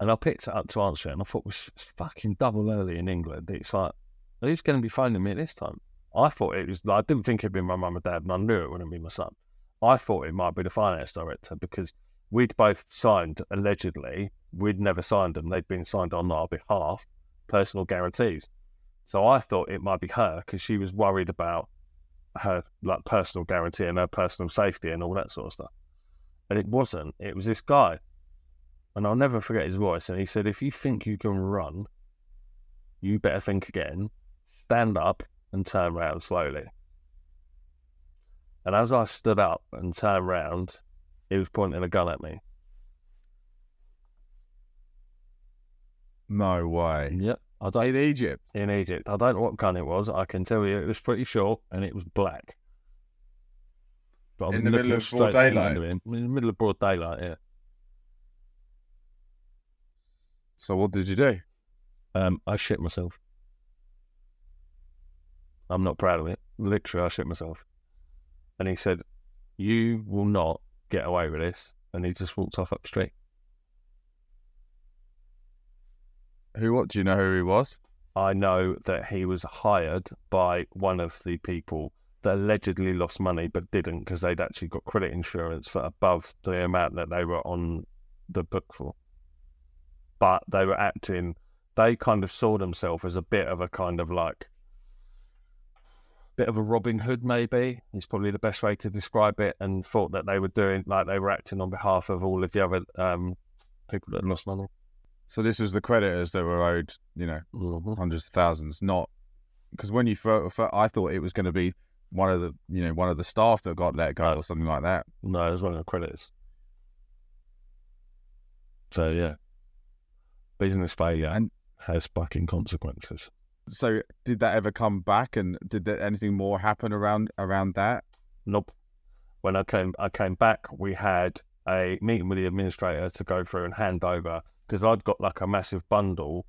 And I picked it up to answer it, and I thought it was fucking double early in England. It's like, who's going to be phoning me this time? I thought it was, I didn't think it'd be my mum and dad, and I knew it wouldn't be my son. I thought it might be the finance director because we'd both signed, allegedly, we'd never signed them. They'd been signed on our behalf, personal guarantees. So I thought it might be her because she was worried about her like personal guarantee and her personal safety and all that sort of stuff. And it wasn't. It was this guy. And I'll never forget his voice. And he said, if you think you can run, you better think again, stand up and turn around slowly. And as I stood up and turned round, he was pointing a gun at me. No way. Yep. I don't, In Egypt. in Egypt. I don't know what gun it was. I can tell you it was pretty short and it was black. But I'm In the middle of broad daylight? him. In the middle of broad daylight, yeah. So what did you do? Um, I shit myself. I'm not proud of it. Literally, I shit myself. And he said, You will not get away with this. And he just walked off up the street. Who? What? Do you know who he was? I know that he was hired by one of the people that allegedly lost money but didn't because they'd actually got credit insurance for above the amount that they were on the book for. But they were acting, they kind of saw themselves as a bit of a kind of like, bit of a Robin Hood, maybe is probably the best way to describe it, and thought that they were doing, like they were acting on behalf of all of the other um, people that lost money. So this was the creditors that were owed, you know, Mhm. hundreds of thousands. Not because when you, fir- I thought it was going to be one of the, you know, one of the staff that got let go or something like that. No, it was one of the creditors. So yeah, business failure And- has fucking consequences. So did that ever come back? And did there anything more happen around around that? Nope. When I came, I came back. We had a meeting with the administrator to go through and hand over because I'd got like a massive bundle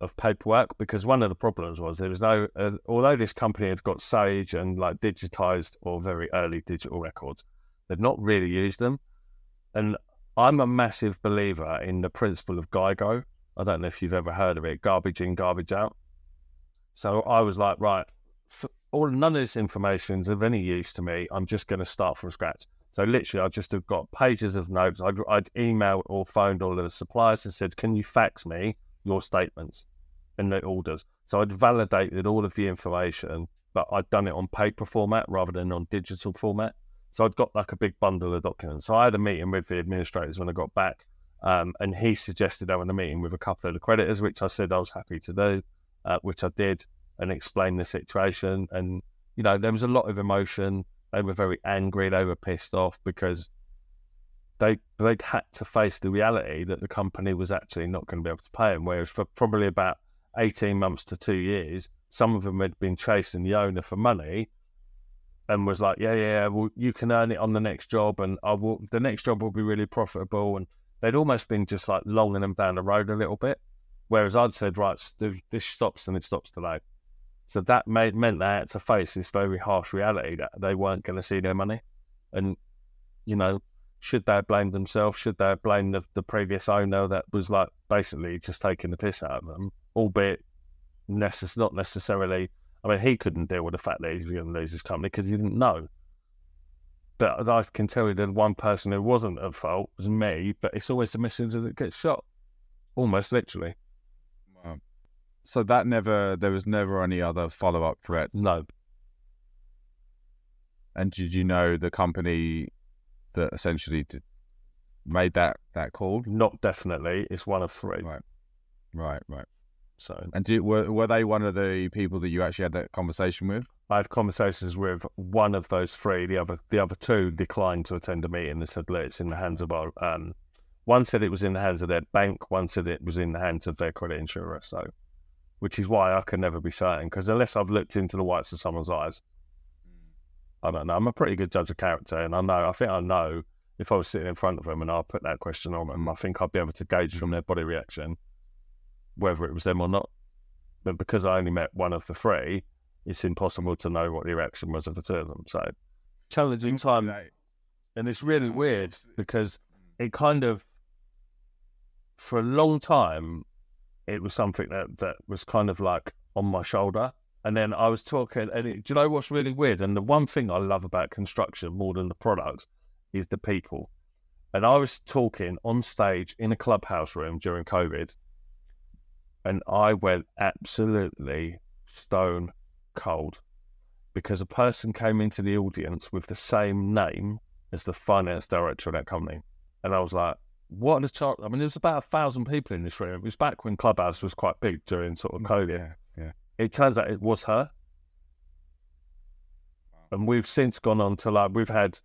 of paperwork. Because one of the problems was there was no, uh, although this company had got Sage and like digitized or very early digital records, they'd not really used them. And I'm a massive believer in the principle of GIGO. I don't know if you've ever heard of it, garbage in, garbage out. So I was like, right, all none of this information's of any use to me. I'm just going to start from scratch. So literally, I just have got pages of notes. I'd, I'd emailed or phoned all of the suppliers and said, "Can you fax me your statements and the orders?" So I'd validated all of the information, but I'd done it on paper format rather than on digital format. So I'd got like a big bundle of documents. So I had a meeting with the administrators when I got back, um, and he suggested having a meeting with a couple of the creditors, which I said I was happy to do, uh, which I did, and explained the situation. And you know, there was a lot of emotion. They were very angry. They were pissed off because they they had to face the reality that the company was actually not going to be able to pay them. Whereas for probably about eighteen months to two years, some of them had been chasing the owner for money, and was like, "Yeah, yeah, well, you can earn it on the next job, and I will. The next job will be really profitable." And they'd almost been just like longing them down the road a little bit. Whereas I'd said, "Right, this stops and it stops today." So that made meant they had to face this very harsh reality that they weren't going to see their money, and you know, should they have blamed themselves? Should they have blamed the, the previous owner that was like basically just taking the piss out of them, albeit necess- not necessarily. I mean, he couldn't deal with the fact that he was going to lose his company because he didn't know. But I can tell you that one person who wasn't at fault was me. But it's always the messenger that gets shot, almost literally. So that never, there was never any other follow up threat. No, And did you know the company that essentially did, made that that call? Not definitely. It's one of three. Right. Right, right. So And do, were were they one of the people that you actually had that conversation with? I had conversations with one of those three. The other, the other two declined to attend a meeting and said, "Look, it's in the hands of our." Um, one said it was in the hands of their bank. One said it was in the hands of their credit insurer. So, which is why I can never be certain because unless I've looked into the whites of someone's eyes, I don't know. I'm a pretty good judge of character, and I know. I think I know if I was sitting in front of them and I put that question on them, I think I'd be able to gauge from their body reaction whether it was them or not. But because I only met one of the three, it's impossible to know what the reaction was of the two of them. So challenging time, and it's really weird because it kind of, for a long time, it was something that that was kind of like on my shoulder. And then I was talking, and it, do you know what's really weird? And the one thing I love about construction more than the products is the people. And I was talking on stage in a clubhouse room during COVID, and I went absolutely stone cold because a person came into the audience with the same name as the finance director of that company. And I was like, what a chance. I mean, there was about a thousand people in this room. It was back when Clubhouse was quite big during sort of COVID. Yeah, yeah. It turns out it was her. And we've since gone on to like, we've had,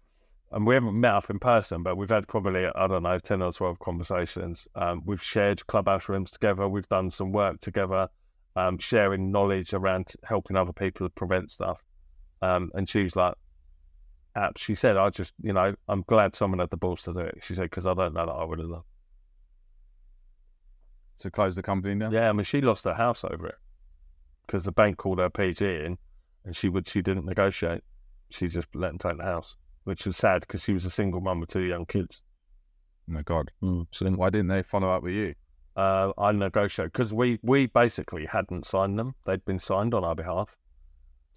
and we haven't met up in person, but we've had probably, I don't know, 10 or 12 conversations. Um, we've shared Clubhouse rooms together. We've done some work together, um, sharing knowledge around helping other people prevent stuff. Um, and she's like, app. She said, I just, you know, I'm glad someone had the balls to do it. She said, because I don't know that I would have done. To close the company now? Yeah, I mean, she lost her house over it because the bank called her PG in and she would, she didn't negotiate. She just let them take the house, which was sad because she was a single mum with two young kids. Oh my God. So then, Why didn't they follow up with you? uh, I negotiated because we, we basically hadn't signed them. They'd been signed on our behalf.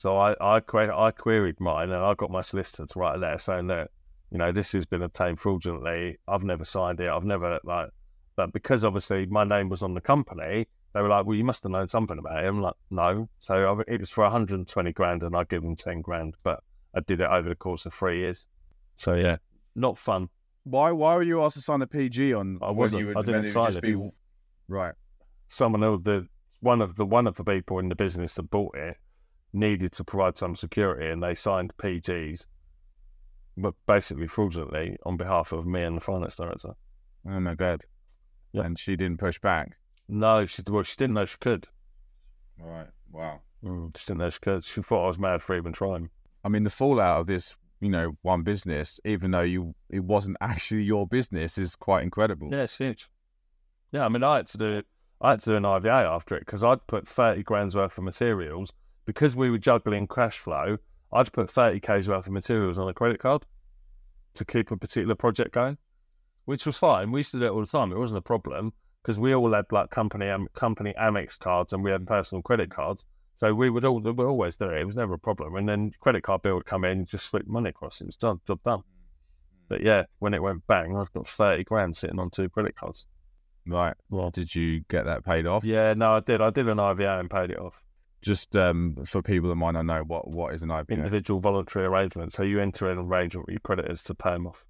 So I, I, que- I queried mine and I got my solicitor to write a letter saying that, you know, this has been obtained fraudulently. I've never signed it. I've never, like, but because obviously my name was on the company, they were like, well, you must have known something about it. I'm like, no. So I, it was for 120 grand and I give them 10 grand, but I did it over the course of three years. So yeah, not fun. Why why were you asked to sign a PG on I wasn't. would- I didn't when it would sign it. be- Right. Someone the one of the one of the people in the business that bought it needed to provide some security, and they signed PGs, but basically fraudulently on behalf of me and the finance director. Oh my God. Yeah. And she didn't push back. No, she well, she didn't know she could. Right. Wow. Mm, she didn't know she could. She thought I was mad for even trying. I mean, the fallout of this, you know, one business, even though you it wasn't actually your business, is quite incredible. Yeah, it's huge. Yeah, I mean, I had to do I had to do an IVA after it because I'd put thirty grand's worth of materials because we were juggling cash flow. I'd put thirty k's worth of materials on a credit card to keep a particular project going, which was fine. We used to do it all the time. It wasn't a problem because we all had like company um, company Amex cards and we had personal credit cards. So we would all we always do it. It was never a problem. And then credit card bill would come in, just slip money across. It was done, job done. But yeah, when it went bang, I've got thirty grand sitting on two credit cards. Right. Well, Did you get that paid off? yeah, no, I did. I did an IVA and paid it off. Just um, for people that might not know, what what is an IVA? Individual voluntary arrangement. So you enter an arrangement with your creditors to pay them off.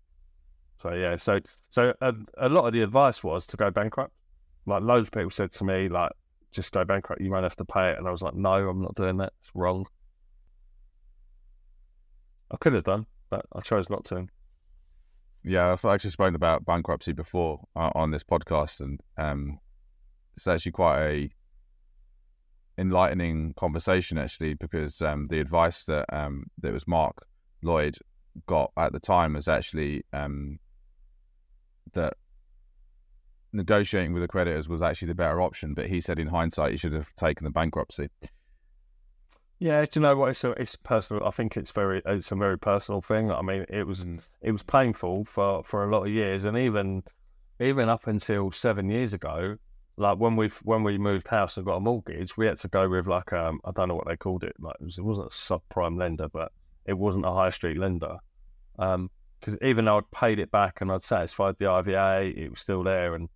So yeah, so so a, a lot of the advice was to go bankrupt. Like loads of people said to me, like, just go bankrupt. You won't have to pay it. And I was like, no, I'm not doing that. It's wrong. I could have done, but I chose not to. Yeah, I've actually spoken about bankruptcy before uh, on this podcast, and um, it's actually quite a enlightening conversation actually because um, the advice that um, that was Mark Lloyd got at the time was actually um, that negotiating with the creditors was actually the better option, but he said in hindsight he should have taken the bankruptcy. Yeah, do you know what? It's a, it's personal. I think it's very it's a very personal thing. I mean, it was it was painful for for a lot of years, and even even up until seven years ago, like when we when we moved house and got a mortgage, we had to go with like um I don't know what they called it. Like it, was, it wasn't a subprime lender, but it wasn't a high street lender. Um, because even though I'd paid it back and I'd satisfied the IVA, it was still there, and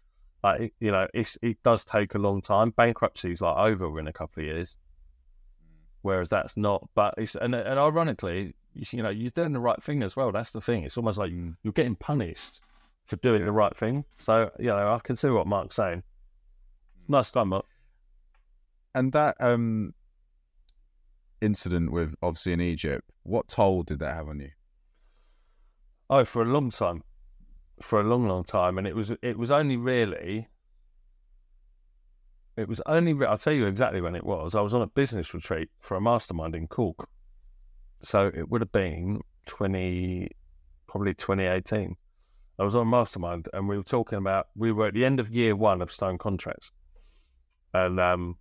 like it, you know, it's it does take a long time. Bankruptcy's like over in a couple of years whereas that's not. But it's and, and ironically, you, you know you're doing the right thing as well. That's the thing. It's almost like Mm. you're getting punished for doing the right thing. So you know, I can see what Mark's saying. Nice time, Mark. And that um incident with obviously in Egypt, what toll did that have on you? Oh, for a long time, for a long, long time, and it was it was only really. It was only. re- I'll tell you exactly when it was. I was on a business retreat for a mastermind in Cork, so it would have been twenty, probably twenty eighteen. I was on a mastermind, and we were talking about. We were at the end of year one of Stone contracts, and um,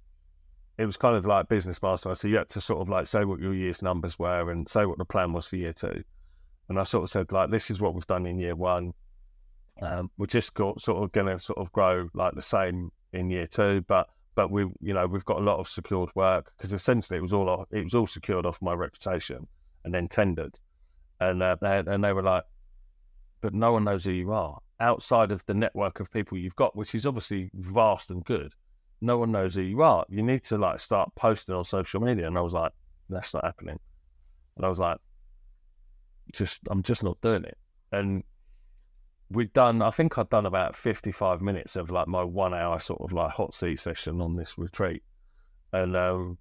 it was kind of like business mastermind. So you had to sort of like say what your year's numbers were and say what the plan was for year two. And I sort of said, like, this is what we've done in year one. Um, we're just got, sort of going to sort of grow like the same in year two, but but we, you know, we've got a lot of secured work because essentially it was all it was all secured off my reputation and then tendered, and uh, they and they were like, but no one knows who you are outside of the network of people you've got, which is obviously vast and good. No one knows who you are. You need to like start posting on social media, and I was like, that's not happening. And I was like, just I'm just not doing it. And we'd done I think I'd done about fifty five minutes of like my one hour sort of like hot seat session on this retreat. And um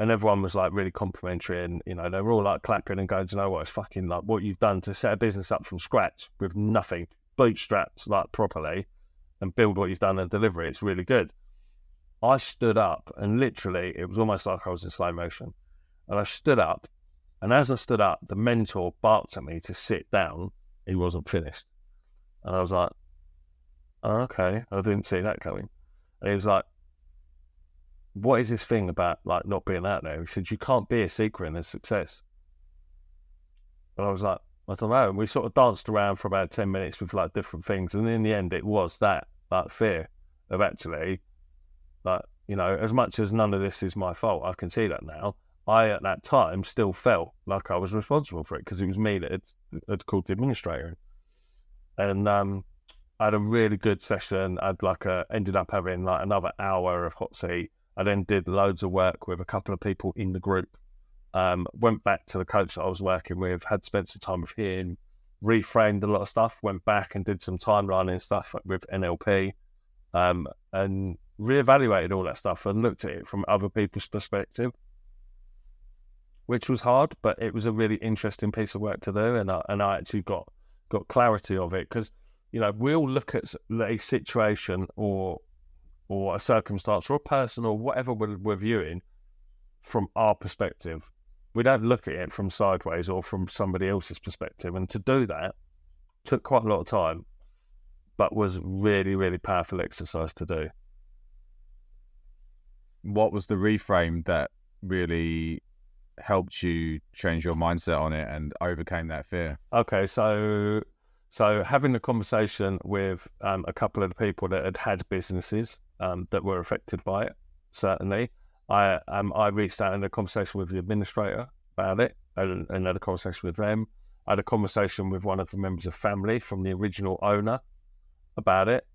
and everyone was like really complimentary and you know, they were all like clapping and going, you know what, it's fucking like what you've done to set a business up from scratch with nothing, bootstraps like properly and build what you've done and deliver it. It's really good. I stood up and literally it was almost like I was in slow motion. And I stood up and as I stood up, the mentor barked at me to sit down. He wasn't finished. And I was like, oh, okay, I didn't see that coming. And he was like, what is this thing about like not being out there? He said, you can't be a secret in a success. And I was like, I don't know. And we sort of danced around for about 10 minutes with like different things. And in the end, it was that, like fear of actually, like, you know, as much as none of this is my fault, I can see that now. I, at that time, still felt like I was responsible for it because it was me that had, had called the administrator. And um, I had a really good session. I'd like a, ended up having like another hour of hot seat. I then did loads of work with a couple of people in the group. Um, went back to the coach that I was working with, had spent some time with him, reframed a lot of stuff, went back and did some timelining stuff with NLP, um, and reevaluated all that stuff and looked at it from other people's perspective, which was hard, but it was a really interesting piece of work to do, and I, and I actually got got clarity of it because you know we all look at a situation or or a circumstance or a person or whatever we're, we're viewing from our perspective. We don't look at it from sideways or from somebody else's perspective, and to do that took quite a lot of time, but was really really powerful exercise to do. What was the reframe that really helped you change your mindset on it and overcame that fear? Okay, so so having a conversation with um, a couple of the people that had had businesses um, that were affected by it, certainly, I um, I reached out in a conversation with the administrator about it, and, and had a conversation with them. I had a conversation with one of the members of family from the original owner about it,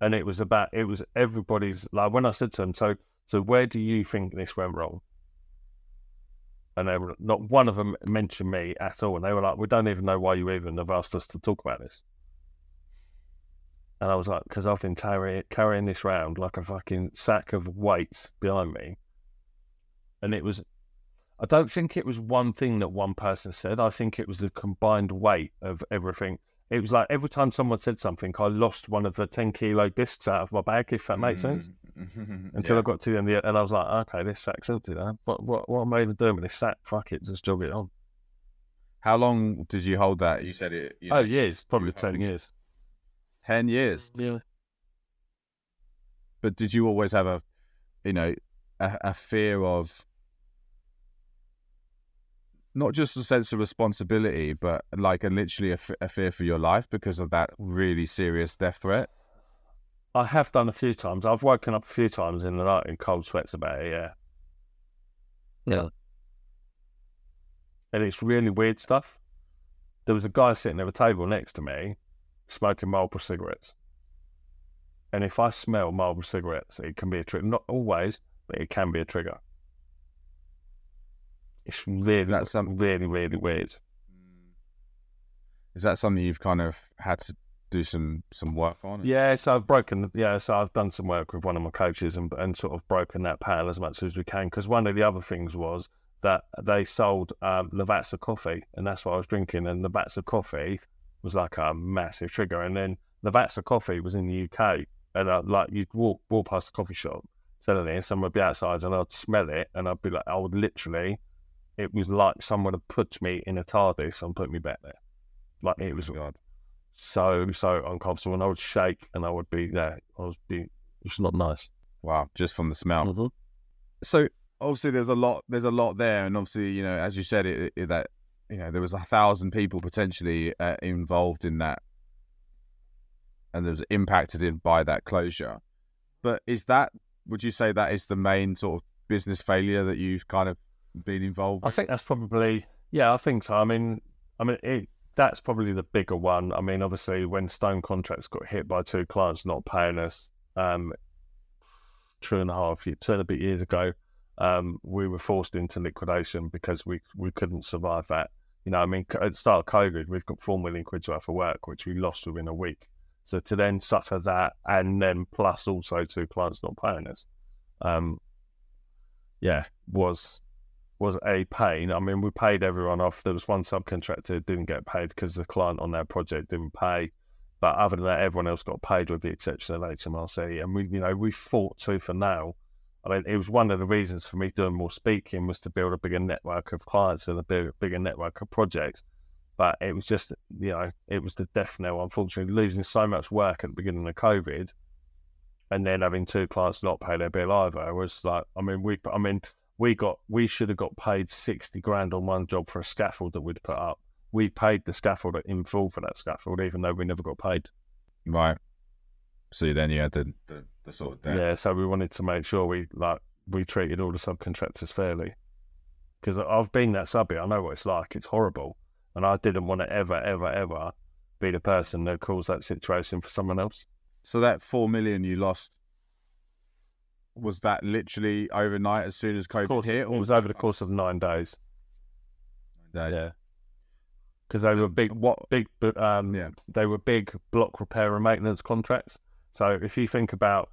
and it was about it was everybody's like when I said to them, so so where do you think this went wrong? and they were not one of them mentioned me at all. And they were like, "We don't even know why you even have asked us to talk about this." And I was like, "Because I've been carrying carrying this round like a fucking sack of weights behind me." And it was, I don't think it was one thing that one person said. I think it was the combined weight of everything. It was like every time someone said something, I lost one of the ten kilo discs out of my bag. If that makes sense mm. until Yeah. I got to the end, of the, and I was like, okay, this sack's empty now. What, what, what am I even doing with this sack? Fuck it, just jog it on. How long did you hold that? You said it. You oh, know, years, probably 10 hold- years. 10 years. Mm, yeah. But did you always have a, you know, a, a fear of not just a sense of responsibility, but like a literally a, f- a fear for your life because of that really serious death threat? I have done a few times. I've woken up a few times in the night in cold sweats about it, yeah. Yeah. And it's really weird stuff. There was a guy sitting at a table next to me smoking Marlboro cigarettes. And if I smell Marlboro cigarettes, it can be a trigger. Not always, but it can be a trigger. It's really, that some- really, really weird. Is that something you've kind of had to do some some work on? Yeah, so I've broken. Yeah, so I've done some work with one of my coaches and and sort of broken that pattern as much as we can. Because one of the other things was that they sold um, Lavazza coffee, and that's what I was drinking. And Lavazza coffee was like a massive trigger. And then the Lavazza coffee was in the UK, and uh, like you'd walk walk past the coffee shop, suddenly, and someone would be outside, and I'd smell it, and I'd be like, I would literally, it was like someone had put me in a TARDIS and put me back there. Like it was God. so so uncomfortable, and I would shake, and I would be there. I was be, it's not nice. Wow, just from the smell. Mhm. So obviously, there's a lot. There's a lot there, and obviously, you know, as you said, it, it that you know there was a thousand people potentially uh, involved in that, and there was impacted in by that closure. But is that? Would you say that is the main sort of business failure that you've kind of been involved? I think that's probably yeah. I think so. I mean, I mean, it, that's probably the bigger one. I mean, obviously, when Stone Contracts got hit by two clients not paying us, um, two and a half, two and a bit years ago, um, we were forced into liquidation because we we couldn't survive that. You know, I mean, at the start of COVID, we've got four million quid's worth of work, which we lost within a week. So to then suffer that, and then plus also two clients not paying us, um, yeah, was was a pain. I mean, we paid everyone off. There was one subcontractor didn't get paid because the client on their project didn't pay. But other than that, everyone else got paid with the exception of HMRC. And we, you know, we fought tooth and nail. I mean, it was one of the reasons for me doing more speaking was to build a bigger network of clients and a bigger, bigger network of projects. But it was just, you know, it was the death knell. Unfortunately, losing so much work at the beginning of COVID, and then having two clients not pay their bill either was like, I mean, we, I mean, we got we should have got paid 60 grand on one job for a scaffold that we'd put up. We paid the scaffold in full for that scaffold even though we never got paid. Right. So then you had the the, the sort of debt. yeah so we wanted to make sure we like we treated all the subcontractors fairly. Because i've been that subby i know what it's like it's horrible. And i didn't want to ever ever ever be the person that caused that situation for someone else. So that four million you lost was that literally overnight as soon as COVID course, hit, it was over the course of nine days Yeah. yeah because they were big What? big, um, Yeah. they were big block repair and maintenance contracts. So if you think about,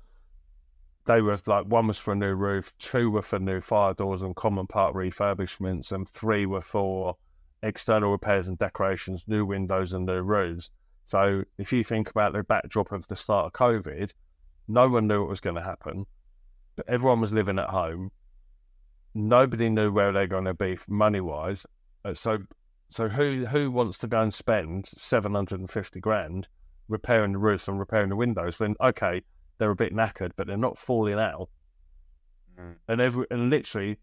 they were like one was for a new roof, two were for new fire doors and common part refurbishments, and three were for external repairs and decorations, new windows and new roofs. So if you think about the backdrop of the start of COVID, no one knew what was going to happen. Everyone was living at home. Nobody knew where they're going to be money wise. So so who who wants to go and spend seven hundred and fifty grand repairing the roofs and repairing the windows? Then okay, they're a bit knackered, but they're not falling out. Mm. And every and literally,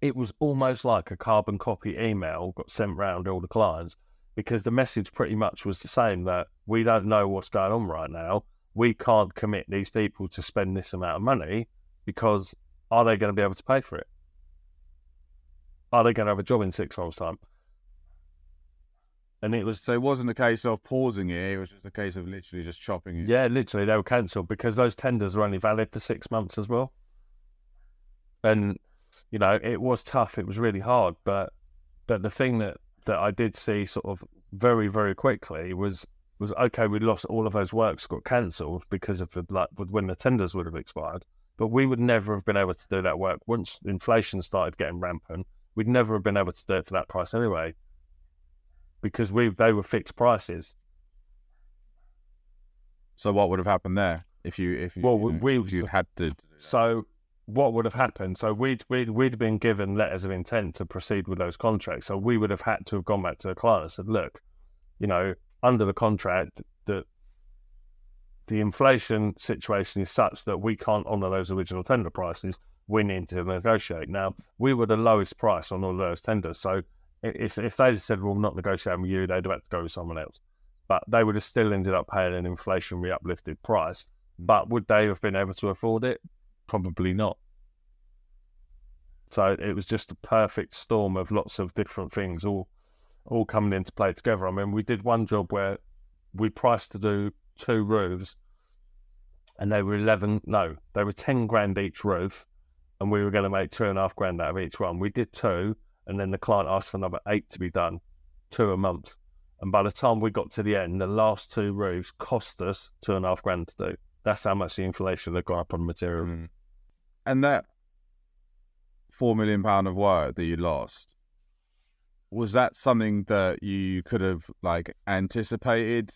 it was almost like a carbon copy email got sent round all the clients because the message pretty much was the same that we don't know what's going on right now. We can't commit these people to spend this amount of money because are they going to be able to pay for it? Are they going to have a job in six months' time? And it was So it wasn't a case of pausing it; it was just a case of literally just chopping it. Yeah, literally, they were cancelled because those tenders were only valid for six months as well. And you know, it was tough. It was really hard, but but the thing that that I did see sort of very very quickly was was okay. We lost all of those works got cancelled because of the like when the tenders would have expired. But we would never have been able to do that work once inflation started getting rampant. We'd never have been able to do it for that price anyway, because we they were fixed prices. So what would have happened there if you if you, Well, you know, we- if you had to? So what would have happened? So we'd we'd we'd been given letters of intent to proceed with those contracts. So we would have had to have gone back to the client and said, look, you know, under the contract that the inflation situation is such that we can't honour those original tender prices. We need to negotiate. Now we were the lowest price on all those tenders. So if if they said, well, we're not negotiating with you, they'd have had to go with someone else. But they would have still ended up paying an inflationary uplifted price. But would they have been able to afford it? Probably not. So it was just a perfect storm of lots of different things all all coming into play together. I mean, we did one job where we priced to do two roofs and they were 11, no, they were 10 grand each roof and we were going to make two and a half grand out of each one. We did two and then the client asked for another eight to be done, two a month. And by the time we got to the end, the last two roofs cost us two and a half grand to do. That's how much the inflation had gone up on material. Mm. And that four million pound of work that you lost, was that something that you could have like anticipated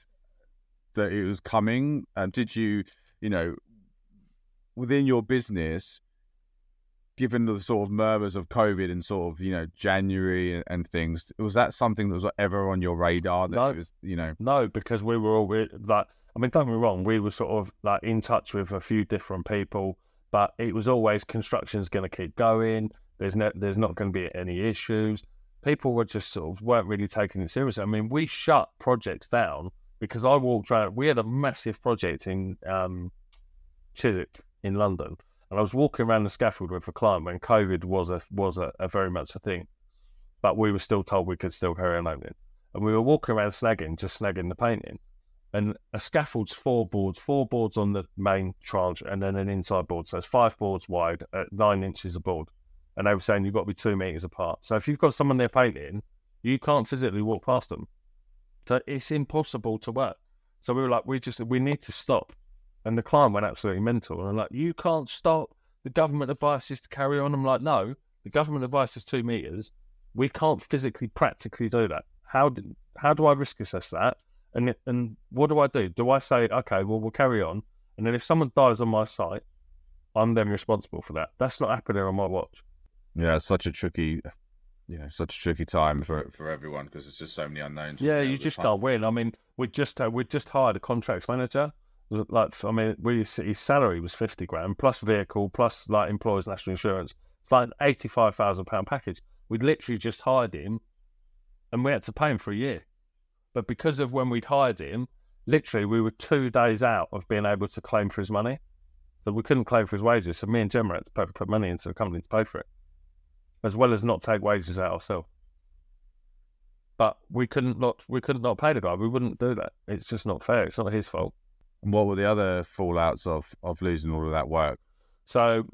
that it was coming? And did you, you know, within your business, given the sort of murmurs of COVID and sort of you know January and, things, was that something that was ever on your radar? That No. it was, you know, No, because we were all we- like, I mean, don't get me wrong, we were sort of like in touch with a few different people, but it was always construction's going to keep going. There's no, there's not going to be any issues. People were just sort of weren't really taking it seriously. I mean, we shut projects down because I walked around. We had a massive project in um, Chiswick in London, and I was walking around the scaffold with a client when COVID was a was a, a very much a thing, but we were still told we could still carry on opening and we were walking around snagging, just snagging the painting. And a scaffold's four boards, four boards on the main tranche, and then an inside board. So it's five boards wide at nine inches a board. And they were saying you've got to be two meters apart. So if you've got someone there painting, you can't physically walk past them. It's impossible to work. So we were like, we just we need to stop. And the client went absolutely mental. And I'm like, you can't stop. The government advice is to carry on. I'm like, no, the government advice is two meters. We can't physically, practically do that. How do, how do I risk assess that? And and what do I do? Do I say, okay, well, we'll carry on, and then if someone dies on my site, I'm then responsible for that. That's not happening on my watch. yeah, it's such a tricky, you know, such a tricky time for. for everyone because there's just so many unknowns. Yeah, you just can't win. I mean, we just uh, we just hired a contracts manager. Like, I mean, we, his salary was fifty grand plus vehicle plus like employers' national insurance. It's like an eighty-five thousand pound package. We'd literally just hired him, and we had to pay him for a year. But because of when we'd hired him, literally we were two days out of being able to claim for his money. So we couldn't claim for his wages. So me and Gemma had to put, put money into the company to pay for it, as well as not take wages out ourselves. But we couldn't not we couldn't not pay the guy. We wouldn't do that. It's just not fair. It's not his fault. And what were the other fallouts of of losing all of that work? So,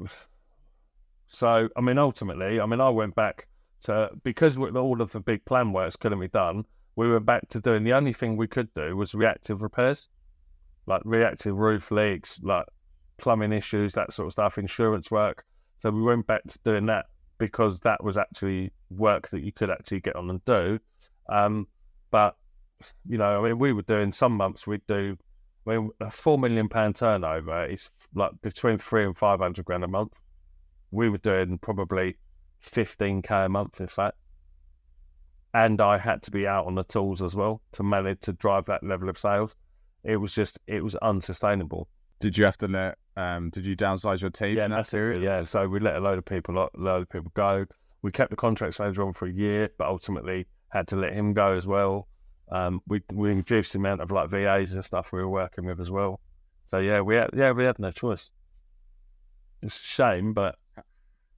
so I mean, ultimately, I mean, I went back to because all of the big plan works couldn't be done. We went back to doing the only thing we could do was reactive repairs, like reactive roof leaks, like plumbing issues, that sort of stuff, insurance work. So we went back to doing that because that was actually work that you could actually get on and do. Um, but you know, I mean, we were doing some months we'd do. I mean, a four million pound turnover is like between three and five hundred grand a month. We were doing probably fifteen k a month, in fact. And I had to be out on the tools as well to manage to drive that level of sales. It was just, it was unsustainable. Did you have to let? Um, did you downsize your team? Yeah, in that period? Yeah, so we let a load of people, a load of people go. We kept the contracts manager on for a year, but ultimately had to let him go as well. Um, we we reduced the amount of like VAs and stuff we were working with as well. So yeah, we had yeah we had no choice. It's a shame, but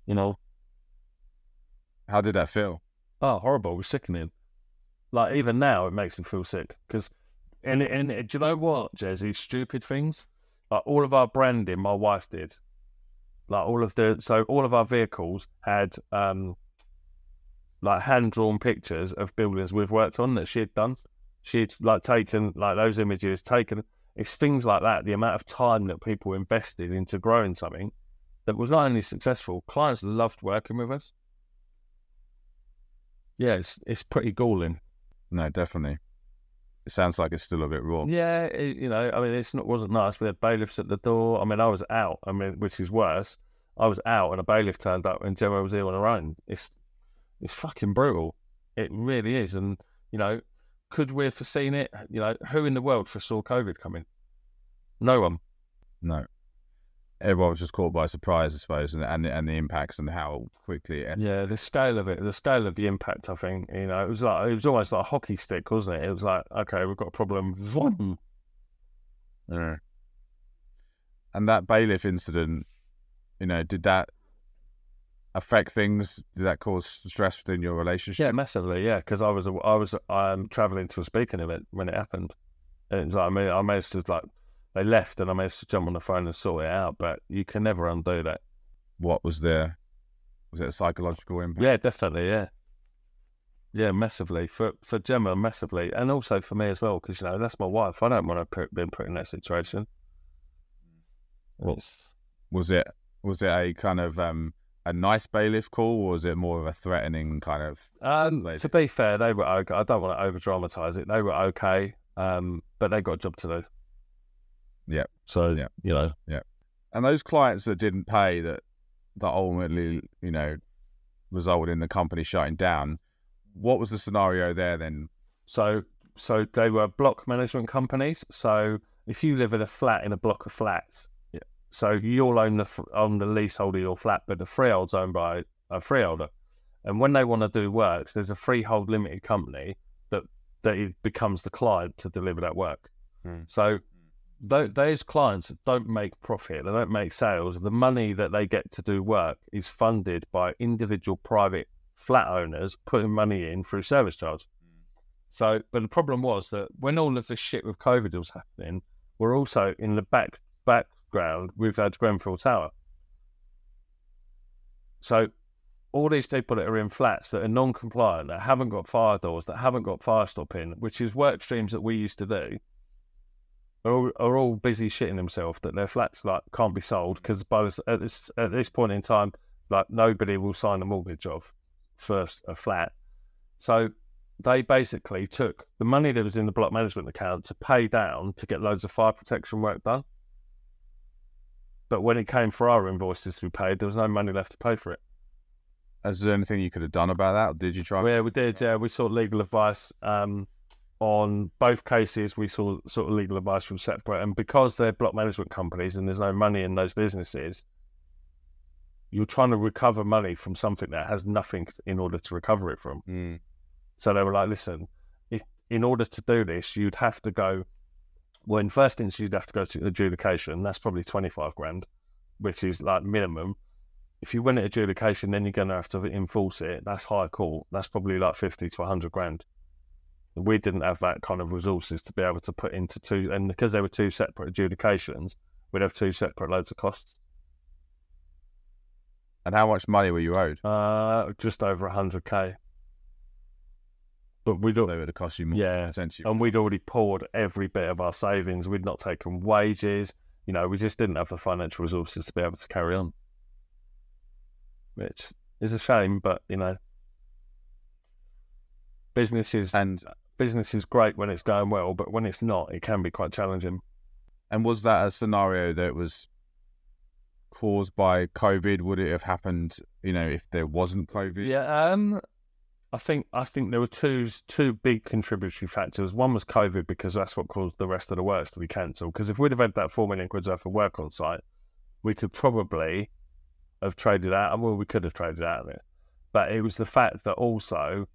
you know, How did that feel? oh horrible, it was sickening. Like even now, it makes me feel sick because, and and do you know what, Jesse? Stupid things like all of our branding, my wife did. Like all of the so all of our vehicles had um like hand drawn pictures of buildings we've worked on that she'd done. She'd like taken like those images, taken it's things like that, the amount of time that people invested into growing something that was not only successful, clients loved working with us. Yeah, it's it's pretty galling. No, definitely. It sounds like it's still a bit raw. Yeah, it, you know, I mean, it's not wasn't nice. We had bailiffs at the door. I mean, I was out. I mean, which is worse. I was out, and a bailiff turned up, and Gemma was here on her own. It's it's fucking brutal. It really is. And you know, could we have foreseen it? You know, who in the world foresaw COVID coming? No one. No. Everyone was just caught by surprise, I suppose, and and, and the impacts and how quickly it Yeah, the scale of it, the scale of the impact. I think you know, it was like it was almost like a hockey stick, wasn't it? It was like, okay, we've got a problem. Vroom. Yeah. And that bailiff incident, you know, did that affect things? Did that cause stress within your relationship? Yeah, massively. Yeah, because I was I was um traveling to a speaking event when it happened, and it was like I mean I managed to like they left and I managed to jump on the phone and sort it out, but you can never undo that. What was the was it a psychological impact? Yeah, definitely. Yeah, Yeah, massively for for Gemma, massively, and also for me as well, because you know that's my wife. I don't want to put, been put in that situation. It's Was it was it a kind of um, a nice bailiff call, or was it more of a threatening kind of? um, to be fair, they were okay. I don't want to over dramatize it. They were okay, um, but they got a job to do. Yeah. So Yeah. you know, Yeah. And those clients that didn't pay that that ultimately, you know, resulted in the company shutting down. What was the scenario there then? So, so they were block management companies. So, if you live in a flat in a block of flats, Yeah. so you'll own the own the leasehold of your flat, but the freehold's owned by a freeholder. And when they want to do works, there's a freehold limited company that that becomes the client to deliver that work. Hmm. So, those clients don't make profit; they don't make sales. The money that they get to do work is funded by individual private flat owners putting money in through service charge. Hmm. So, but the problem was that when all of this shit with COVID was happening, we're also in the back background we've had Grenfell Tower. So, all these people that are in flats that are non-compliant, that haven't got fire doors, that haven't got fire stopping, which is work streams that we used to do, are all, are all busy shitting themselves that their flats like can't be sold because by this, at this at this point in time, like nobody will sign a mortgage of first a flat. So they basically took the money that was in the block management account to pay down to get loads of fire protection work done. But when it came for our invoices to be paid, there was no money left to pay for it. Is there anything you could have done about that? Or did you try? Yeah, we did. Yeah, we sought legal advice um, on both cases. We saw sort of legal advice from separate, and because they're block management companies and there's no money in those businesses, you're trying to recover money from something that has nothing in order to recover it from. Mm. So they were like, listen, if in order to do this, you'd have to go. Well, in first instance, you'd have to go to adjudication. That's probably twenty five grand, which is like minimum. If you win at adjudication, then you're going to have to enforce it. That's high court. That's probably like fifty to hundred grand. We didn't have that kind of resources to be able to put into two, and because they were two separate adjudications, we'd have two separate loads of costs. And how much money were you owed? Uh, just over hundred k. But we'd They al- would have cost you more. yeah, Potentially. and we'd already poured every bit of our savings. We'd not taken wages. You know, we just didn't have the financial resources to be able to carry on, which is a shame. But you know, businesses and business is great when it's going well, but when it's not, it can be quite challenging. and was that a scenario that was caused by COVID? Would it have happened? You know, if there wasn't COVID? Yeah, um, I think I think there were two two big contributory factors. One was COVID because that's what caused the rest of the works to be cancelled. Because if we'd have had that four million quid's worth of work on site, we could probably have traded out. Well, we could have traded out of it, but it was the fact that also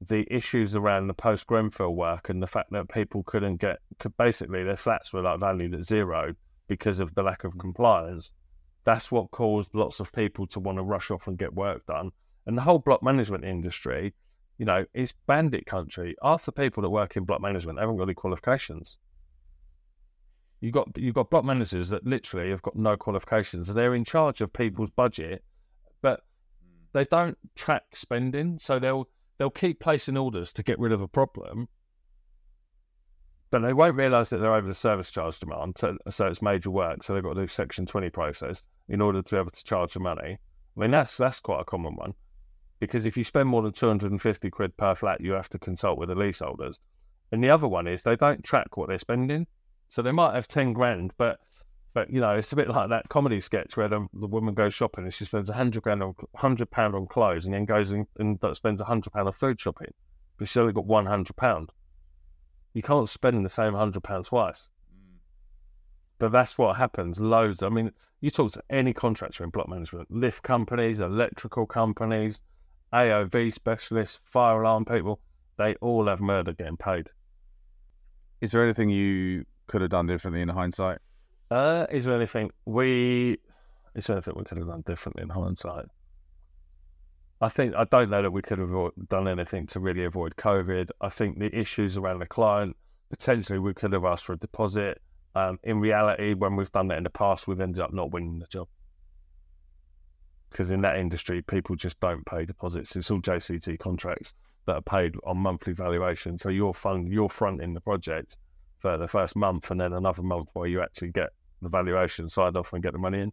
the issues around the post Grenfell work and the fact that people couldn't get could basically their flats were like valued at zero because of the lack of compliance. That's what caused lots of people to want to rush off and get work done. And the whole block management industry, you know, is bandit country. Half the people that work in block management haven't got any qualifications. You got you got block managers that literally have got no qualifications. They're in charge of people's budget, but they don't track spending. So they'll they'll keep placing orders to get rid of a problem, but they won't realise that they're over the service charge demand. So, so it's major work. So they've got to do Section Twenty process in order to be able to charge the money. I mean that's that's quite a common one because if you spend more than 250 quid per flat, you have to consult with the leaseholders. And the other one is they don't track what they're spending. So they might have 10 grand, but but you know, it's a bit like that comedy sketch where the, the woman goes shopping and she spends a 100 grand on 100 pound on clothes and then goes and, and spends 100 pound on food shopping, but she's only got 100 pound. You can't spend the same 100 pounds twice. Mm. But that's what happens. Loads. I mean, you talk to any contractor in block management, lift companies, electrical companies, AOV specialists, fire alarm people, they all have murder getting paid. Is there anything you could have done differently in hindsight? Uh, is there anything we is there anything we could have done differently in hindsight? I think I don't know that we could have done anything to really avoid COVID. I think the issues around the client potentially we could have asked for a deposit. Um, in reality, when we've done that in the past, we've ended up not winning the job because in that industry, people just don't pay deposits. It's all JCT contracts that are paid on monthly valuation. So you're fund, you're fronting the project for the first month, and then another month where you actually get the valuation signed off and get the money in.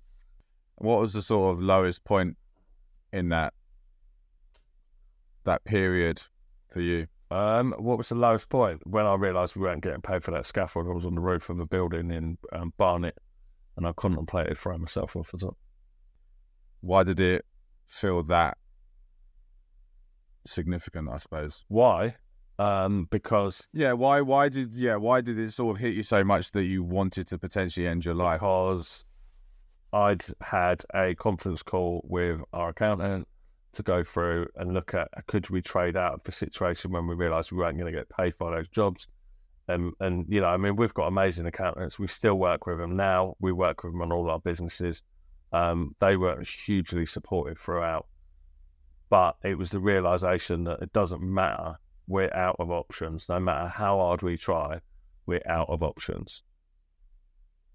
What was the sort of lowest point in that that period for you? Um, what was the lowest point? When I realised we weren't getting paid for that scaffold, I was on the roof of a building in um, Barnet, and I contemplated throwing myself off the top. Why did it feel that significant? I suppose. Why? Um, because Yeah. Why? Why did? Yeah. Why did it sort of hit you so much that you wanted to potentially end your life? because I'd had a conference call with our accountant to go through and look at could we trade out of the situation when we realised we weren't going to get paid for those jobs. Um, and you know, I mean, we've got amazing accountants. We still work with them now. We work with them on all our businesses. Um, they were hugely supportive throughout, but it was the realization that it doesn't matter. We're out of options. No matter how hard we try, we're out of options.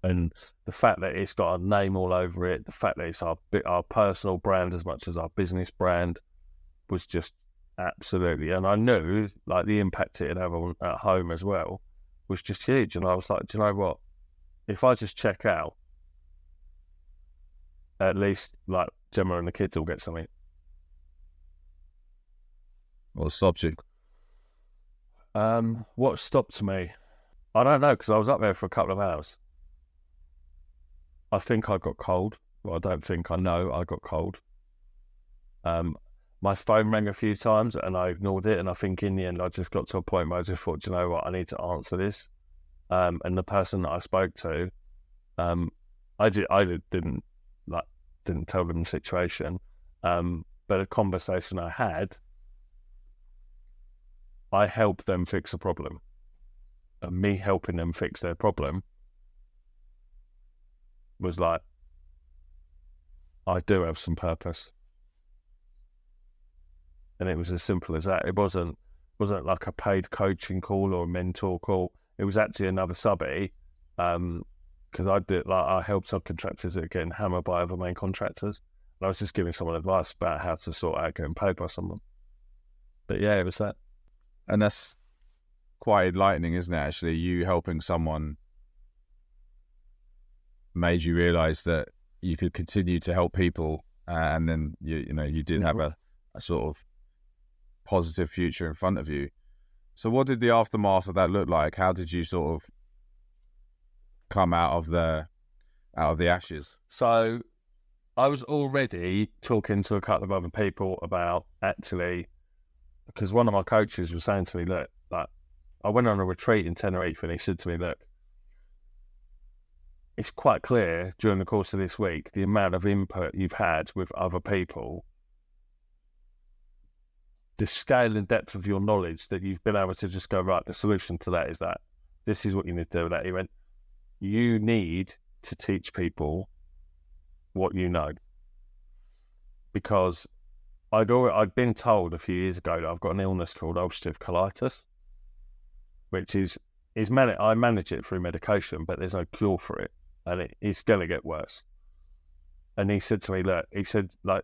And the fact that it's got a name all over it, the fact that it's our our personal brand as much as our business brand, was just absolutely. And I knew like the impact it had on at home as well was just huge. And I was like, do you know what? If I just check out, at least like Gemma and the kids will get something. Stopped you? Um, what stopped me? I don't know because I was up there for a couple of hours. I think I got cold. Well, I don't think I know I got cold. Um, my phone rang a few times and I ignored it. And I think in the end, I just got to a point where I just thought, "Do you know what, I need to answer this. Um, and the person that I spoke to, um, I did, I did, didn't like, didn't tell them the situation. Um, but a conversation I had, I helped them fix a problem. And me helping them fix their problem was like, I do have some purpose. And it was as simple as that. It wasn't wasn't like a paid coaching call or a mentor call. It was actually another subby. Um, because I did like I help subcontractors that are getting hammered by other main contractors. And I was just giving someone advice about how to sort out getting paid by someone. But yeah, it was that. And that's quite enlightening, isn't it? Actually, you helping someone made you realize that you could continue to help people, uh, and then you you know you did have a, a sort of positive future in front of you. So, what did the aftermath of that look like? How did you sort of come out of the out of the ashes? So I was already talking to a couple of other people about actually because one of my coaches was saying to me, look, like I went on a retreat in Tenerife and he said to me, look, it's quite clear during the course of this week the amount of input you've had with other people, the scale and depth of your knowledge that you've been able to just go, right, the solution to that is that. This is what you need to do with that. He went, you need to teach people what you know. Because I'd already, I'd been told a few years ago that I've got an illness called ulcerative colitis, which is is man- I manage it through medication, but there's no cure for it, and it, it's going to get worse. And he said to me, look, he said like,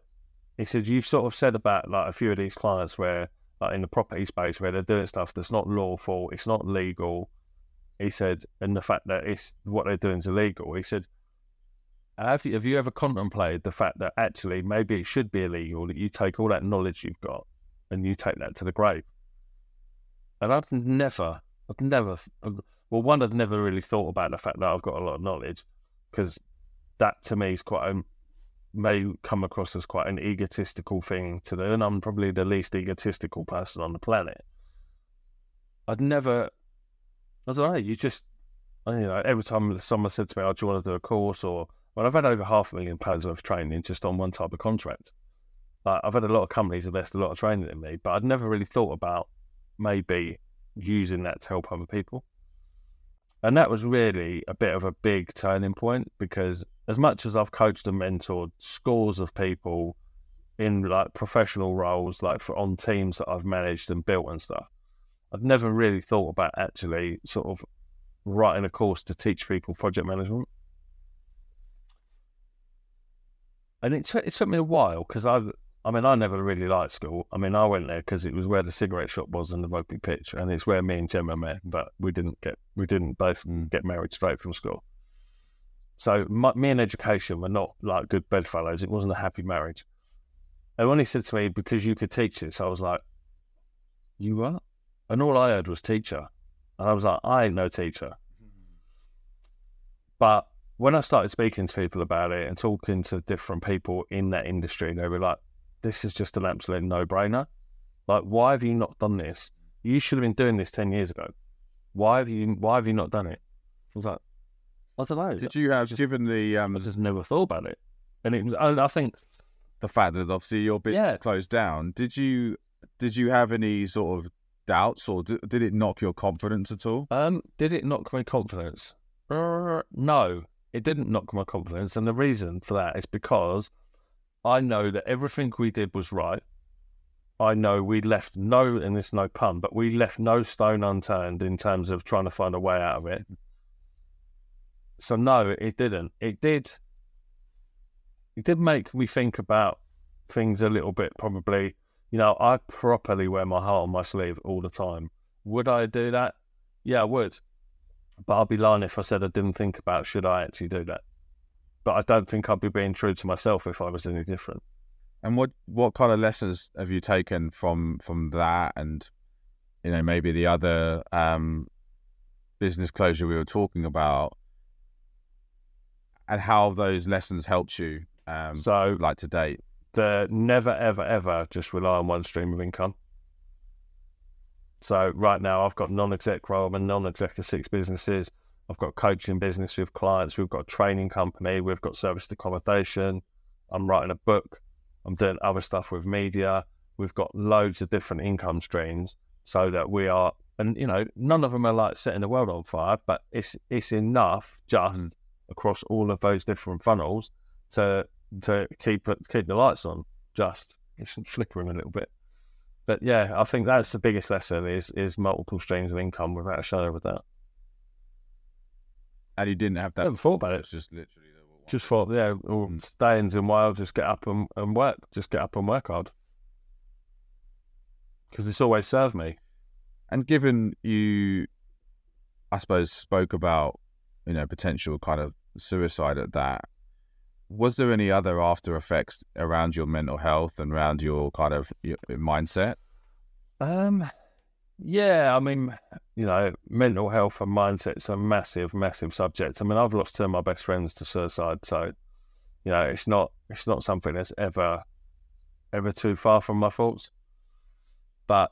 he said you've sort of said about like a few of these clients where like in the property space where they're doing stuff that's not lawful, it's not legal. He said, and the fact that it's what they're doing is illegal. He said, have you, have you ever contemplated the fact that actually maybe it should be illegal that you take all that knowledge you've got and you take that to the grave? And I've never, I've never, uh, well, one, I'd never really thought about the fact that I've got a lot of knowledge because that to me is quite a, may come across as quite an egotistical thing to do, and I'm probably the least egotistical person on the planet. I'd never, I don't know, you just, you know, every time someone said to me, oh, do you want to do a course or well, I've had over half a million pounds worth of training just on one type of contract. Like, I've had a lot of companies invest a lot of training in me, but I'd never really thought about maybe using that to help other people. And that was really a bit of a big turning point because as much as I've coached and mentored scores of people in like professional roles, like for on teams that I've managed and built and stuff, I've never really thought about actually sort of writing a course to teach people project management. And it took it took me a while because I, I mean, I never really liked school. I mean, I went there because it was where the cigarette shop was and the rugby pitch, and it's where me and Gemma met. But we didn't get we didn't both mm. get married straight from school. So my, me and education were not like good bedfellows. It wasn't a happy marriage. And when he said to me, "Because you could teach this," I was like, "You what?" And all I heard was teacher, and I was like, "I ain't no teacher." Mm. But when I started speaking to people about it and talking to different people in that industry, they were like, "This is just an absolute no-brainer. Like, why have you not done this? You should have been doing this ten years ago. Why have you? Why have you not done it?" I was like, "I don't know. Did you have just- given the um I just never thought about it." And it was, and I think the fact that obviously your business Yeah. closed down? Did you did you have any sort of doubts, or did, did it knock your confidence at all? Um, did it knock my confidence? Uh, no, it didn't knock my confidence, and the reason for that is because I know that everything we did was right. I know we left no, and this no pun, but we left no stone unturned in terms of trying to find a way out of it. So no, it didn't. It did. It did make me think about things a little bit. Probably, you know, I properly wear my heart on my sleeve all the time. Would I do that? Yeah, I would. But I'd be lying if I said I didn't think about should I actually do that. But I don't think I'd be being true to myself if I was any different. And what what kind of lessons have you taken from from that, and you know maybe the other um, business closure we were talking about, and how those lessons helped you, um, So like to date? the never ever ever just rely on one stream of income. So right now I've got non-exec role, I'm a non-exec of six businesses. I've got coaching business with clients. We've got a training company. We've got serviced accommodation. I'm writing a book. I'm doing other stuff with media. We've got loads of different income streams so that we are, and you know, none of them are like setting the world on fire, but it's it's enough just Mm. across all of those different funnels to to keep keep the lights on. Just it's flickering a little bit, but yeah, I think that's the biggest lesson is is multiple streams of income without a shadow of a doubt. And you didn't have I that. never thought about it. It's just literally. Just thought, yeah, well, Mm. staying's in while, just get up and, and work. Just get up and work hard. Because it's always served me. And given you, I suppose, spoke about you know potential kind of suicide at that, was there any other after effects around your mental health and around your kind of your mindset? Um, yeah, I mean, you know, mental health and mindset's a massive, massive subject. I mean, I've lost two of my best friends to suicide, so you know, it's not it's not something that's ever ever too far from my thoughts. But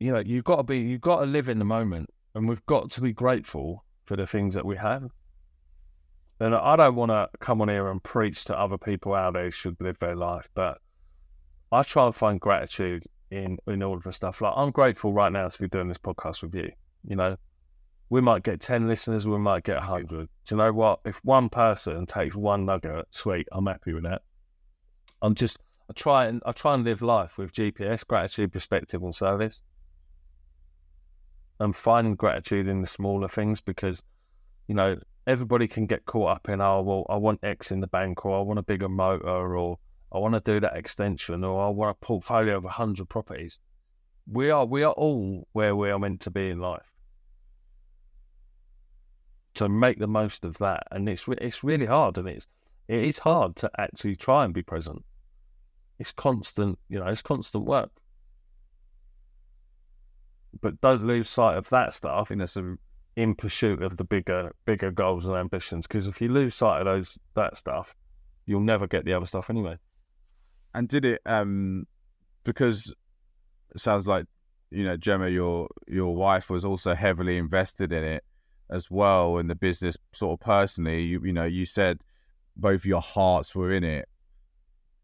you know, you've got to be you've got to live in the moment, and we've got to be grateful for the things that we have. And I don't want to come on here and preach to other people how they should live their life, but I try and find gratitude in in all of the stuff. Like I'm grateful right now to be doing this podcast with you. You know, we might get ten listeners, we might get hundred. Do you know what? If one person takes one nugget, sweet, I'm happy with that. I'm just I try and I try and live life with GPS, gratitude, perspective, and service. And find gratitude in the smaller things because, you know, everybody can get caught up in oh well I want X in the bank or I want a bigger motor or I want to do that extension or I want a portfolio of hundred properties. We are we are all where we are meant to be in life. To make the most of that, and it's it's really hard, and it's it is hard to actually try and be present. It's constant, you know, it's constant work. But don't lose sight of that I stuff think that's a in pursuit of the bigger bigger goals and ambitions. Because if you lose sight of those that stuff, you'll never get the other stuff anyway. And did it um because it sounds like you know Gemma, your your wife was also heavily invested in it as well in the business. Sort of personally, you you know you said both your hearts were in it.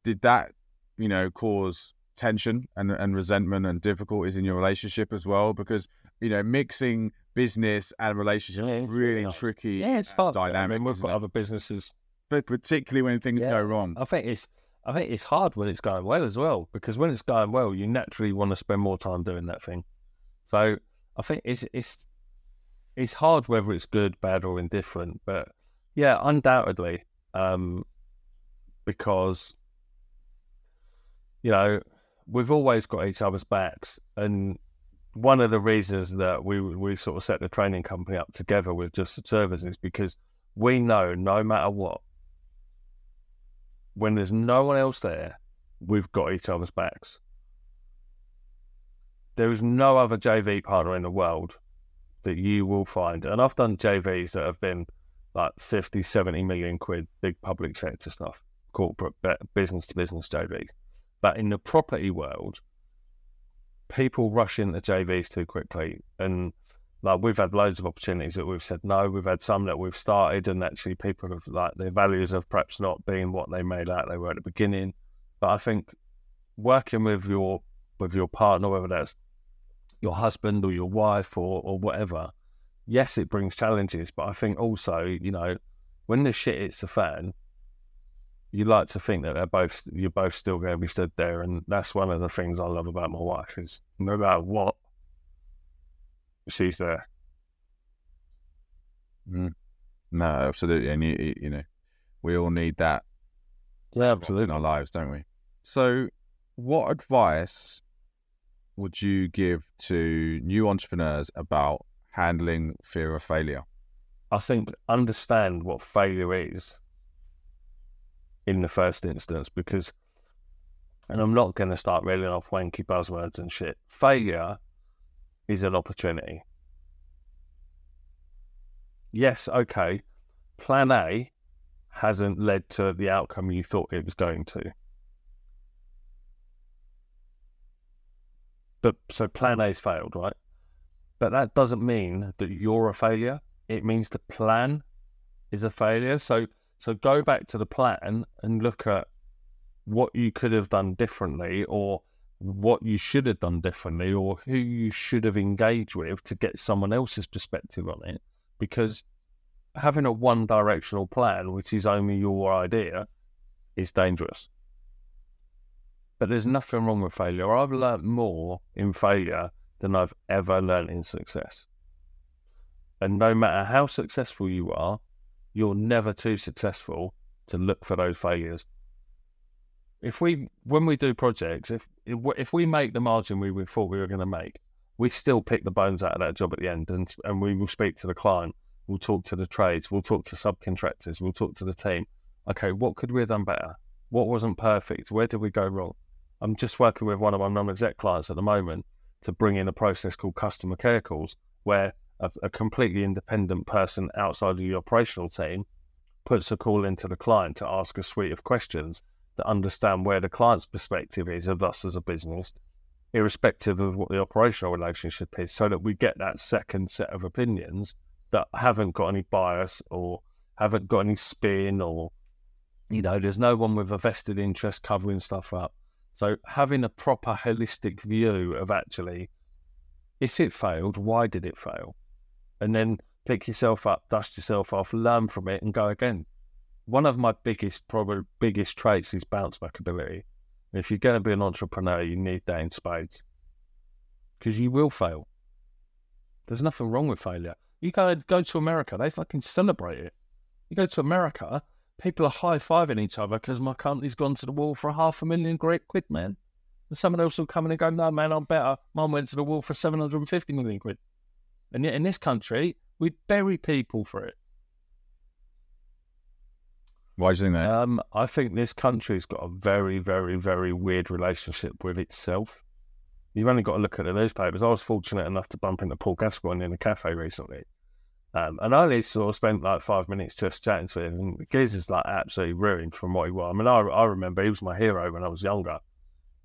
Did that you know cause tension and and resentment and difficulties in your relationship as well? Because you know mixing business and relationship Yeah, really tricky. Yeah, it's hard. Dynamic. I mean, we've got other businesses. but particularly when things Yeah. go wrong. I think it's I think it's hard when it's going well as well because when it's going well, you naturally want to spend more time doing that thing. So I think it's it's it's hard whether it's good, bad, or indifferent. But yeah, undoubtedly, um, because you know we've always got each other's backs, and one of the reasons that we we sort of set the training company up together with just servers is because we know no matter what, when there's no one else there, we've got each other's backs. There is no other JV partner in the world that you will find, and I've done JVs that have been like 50, 70 million quid, big public sector stuff, corporate business to business JVs. But in the property world, people rush into JVs too quickly. And like we've had loads of opportunities that we've said no. We've had some that we've started, and actually people have like their values have perhaps not been what they made out they were at the beginning. But I think working with your with your partner, whether that's your husband or your wife or, or whatever, yes, it brings challenges, but I think also, you know, when the shit hits the fan, you like to think that they're both you're both still going to be stood there, and that's one of the things I love about my wife is no matter what, she's there. Mm. No, absolutely, and you, you know, we all need that. Yeah, absolutely in our lives, don't we? So, what advice would you give to new entrepreneurs about handling fear of failure? I think understand what failure is in the first instance because, and I'm not going to start reeling off wanky buzzwords and shit. Failure is an opportunity. Yes, okay. Plan A hasn't led to the outcome you thought it was going to. But so plan A's failed, right? But that doesn't mean that you're a failure. It means the plan is a failure. So so go back to the plan and look at what you could have done differently or what you should have done differently or who you should have engaged with to get someone else's perspective on it. Because having a one directional plan, which is only your idea, is dangerous. But there's nothing wrong with failure. I've learned more in failure than I've ever learned in success. And no matter how successful you are, you're never too successful to look for those failures. If we, when we do projects, if if we make the margin we thought we were going to make, we still pick the bones out of that job at the end, and and we will speak to the client, we'll talk to the trades, we'll talk to subcontractors, we'll talk to the team. Okay, what could we have done better? What wasn't perfect? Where did we go wrong? I'm just working with one of my non-exec clients at the moment, to bring in a process called customer care calls, where a, a completely independent person outside of the operational team puts a call into the client to ask a suite of questions that understand where the client's perspective is of us as a business, irrespective of what the operational relationship is, so that we get that second set of opinions that haven't got any bias or haven't got any spin or, you know, there's no one with a vested interest covering stuff up. So having a proper holistic view of actually, if it failed, why did it fail? And then pick yourself up, dust yourself off, learn from it, and go again. One of my biggest, probably biggest traits is bounce back ability. if you're going to be an entrepreneur, you need that in spades because you will fail. There's nothing wrong with failure. You go go to America, they fucking celebrate it. You go to America, people are high fiving each other because my company's gone to the wall for half a million great quid, man. And someone else will come in and go, no, man, I'm better. Mine went to the wall for 750 million quid. And yet in this country, we bury people for it. Why do you think that? Um, I think this country's got a very, very, very weird relationship with itself. You've only got to look at the newspapers. I was fortunate enough to bump into Paul Gascoigne in a cafe recently. Um, and I only sort of spent like five minutes just chatting to him. And geezer's like absolutely ruined from what he was. I mean, I, I remember he was my hero when I was younger.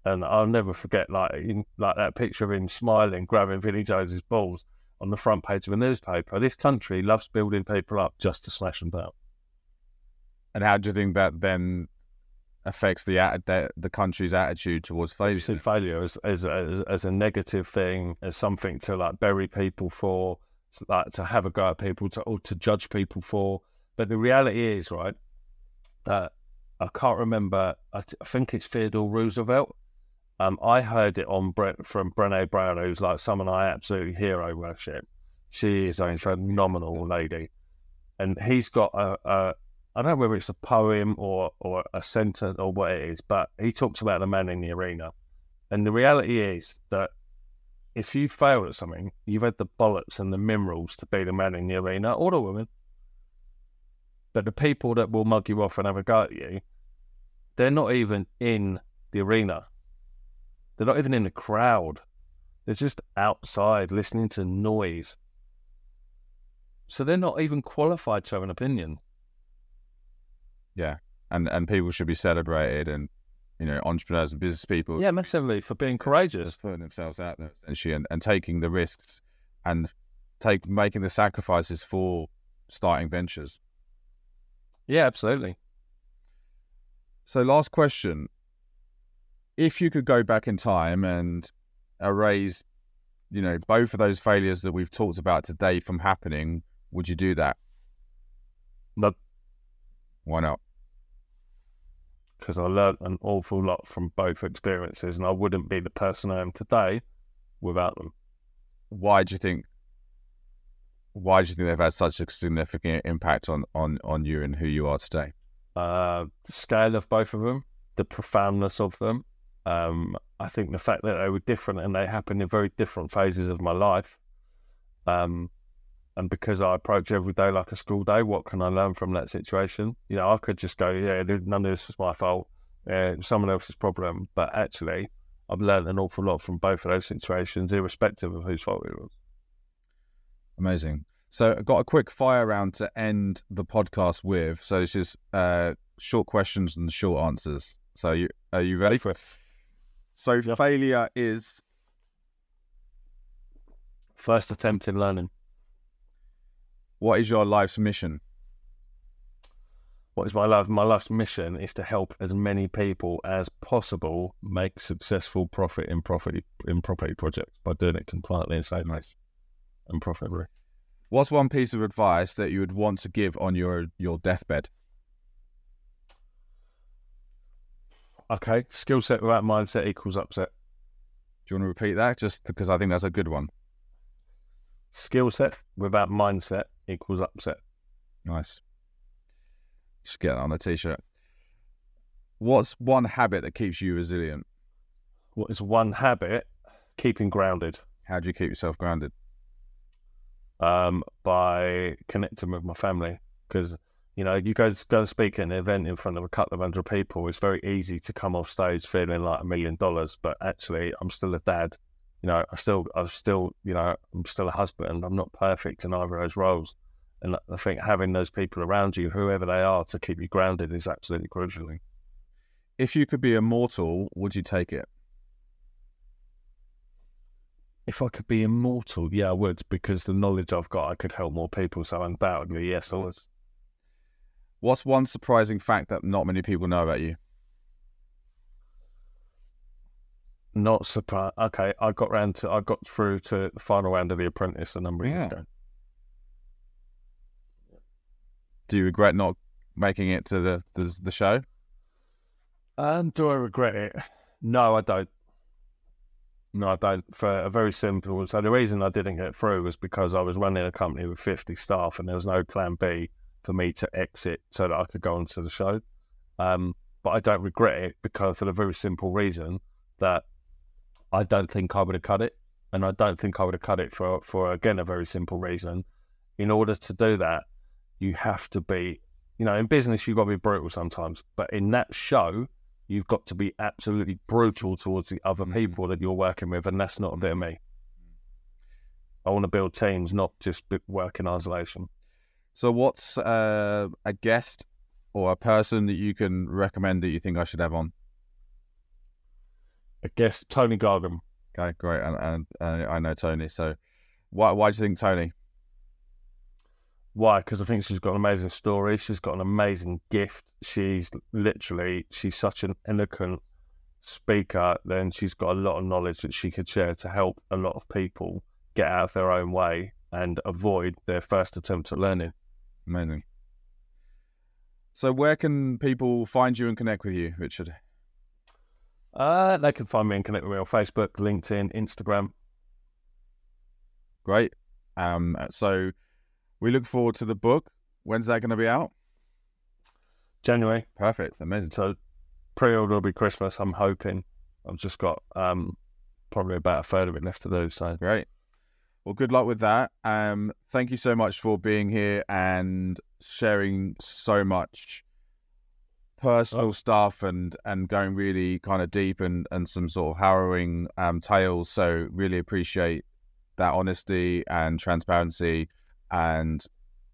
And I'll never forget like in, like that picture of him smiling, grabbing Vinnie Jones's balls on the front page of a newspaper. This country loves building people up just to slash them down. And how do you think that then affects the the, the country's attitude towards failure? See failure as, as, as, as a negative thing, as something to like bury people for, like to have a go at people, to or to judge people for. But the reality is, right, that I can't remember. I, th- I think it's Theodore Roosevelt. Um, I heard it on Brett from Brené Brown, who's like someone I absolutely hero worship. She is a phenomenal lady, and he's got a, a I don't know whether it's a poem or or a sentence or what it is, but he talks about the man in the arena, and the reality is that if you fail at something, you've had the bollocks and the minerals to be the man in the arena or the woman. But the people that will mug you off and have a go at you, they're not even in the arena. They're not even in the crowd. They're just outside listening to noise. So they're not even qualified to have an opinion. Yeah, and and people should be celebrated, and you know, entrepreneurs and business people. Yeah, massively for being courageous, putting themselves out there essentially, and, and taking the risks, and take making the sacrifices for starting ventures. Yeah, absolutely. So, last question: If you could go back in time and erase, you know, both of those failures that we've talked about today from happening, would you do that? No. Why not? Because I learned an awful lot from both experiences, and I wouldn't be the person I am today without them. Why do you think? Why do you think they've had such a significant impact on on on you and who you are today? Uh, the scale of both of them, the profoundness of them. Um, I think the fact that they were different and they happened in very different phases of my life. Um, and because I approach every day like a school day, what can I learn from that situation? You know, I could just go, yeah, none of this is my fault. Yeah, someone else's problem. But actually, I've learned an awful lot from both of those situations, irrespective of whose fault it was. Amazing. So, I've got a quick fire round to end the podcast with. So, this is uh, short questions and short answers. So, you, are you ready? For so, yep. failure is first attempt in learning. What is your life's mission? What is my life? My life's mission is to help as many people as possible make successful profit in property in property projects by doing it compliantly and safely nice. and profitably. What's one piece of advice that you would want to give on your your deathbed? Okay, skill set without mindset equals upset. Do you want to repeat that? Just because I think that's a good one. Skill set without mindset equals upset. Nice. Just get that on a t-shirt. What's one habit that keeps you resilient? What is one habit? Keeping grounded. How do you keep yourself grounded? Um, by connecting with my family, because you know, you go go and speak at an event in front of a couple of hundred people. It's very easy to come off stage feeling like a million dollars, but actually, I'm still a dad you know, I still, I'm still, you know, I'm still a husband. I'm not perfect in either of those roles. And I think having those people around you, whoever they are, to keep you grounded is absolutely crucial. If you could be immortal, would you take it? If I could be immortal, yeah, I would, because the knowledge I've got, I could help more people. So undoubtedly, yes, I would. What's one surprising fact that not many people know about you? Not surprised. Okay, I got round to I got through to the final round of The Apprentice a number of yeah. years ago. Do you regret not making it to the the, the show? Um, do I regret it? No, I don't. No, I don't. For a very simple. So the reason I didn't get through was because I was running a company with fifty staff, and there was no plan B for me to exit so that I could go onto the show. Um, but I don't regret it because for the very simple reason that I don't think I would have cut it. And I don't think I would have cut it for, for again, a very simple reason. In order to do that, you have to be, you know, in business, you've got to be brutal sometimes. But in that show, you've got to be absolutely brutal towards the other mm-hmm. people that you're working with. And that's not a bit of me. I want to build teams, not just work in isolation. So, what's uh, a guest or a person that you can recommend that you think I should have on? I guess Tony Gargan. Okay, great, and, and, and I know Tony. So, why why do you think Tony? Why? Because I think she's got an amazing story. She's got an amazing gift. She's literally she's such an eloquent speaker. Then she's got a lot of knowledge that she could share to help a lot of people get out of their own way and avoid their first attempt at learning. Amazing. So, where can people find you and connect with you, Richard? Uh, they can find me and connect with me on Facebook, LinkedIn, Instagram. Great. Um, so we look forward to the book. When's that going to be out? January. Perfect. Amazing. So pre-order will be Christmas. I'm hoping. I've just got um, probably about a third of it left to do. So Great. Well, good luck with that. Um, thank you so much for being here and sharing so much personal Oh. stuff and and going really kind of deep and and some sort of harrowing um, tales. So really appreciate that honesty and transparency. And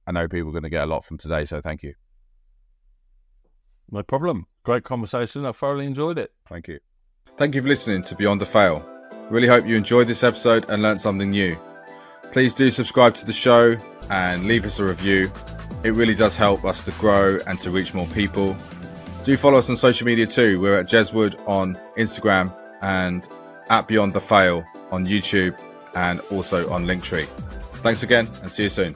I know people are going to get a lot from today. So thank you. no problem. Great conversation. I thoroughly enjoyed it. Thank you. Thank you for listening to Beyond the Fail. Really hope you enjoyed this episode and learned something new. Please do subscribe to the show and leave us a review. It really does help us to grow and to reach more people. Do follow us on social media too. We're at Jeswood on Instagram and at Beyond the Fail on YouTube and also on Linktree. Thanks again and see you soon.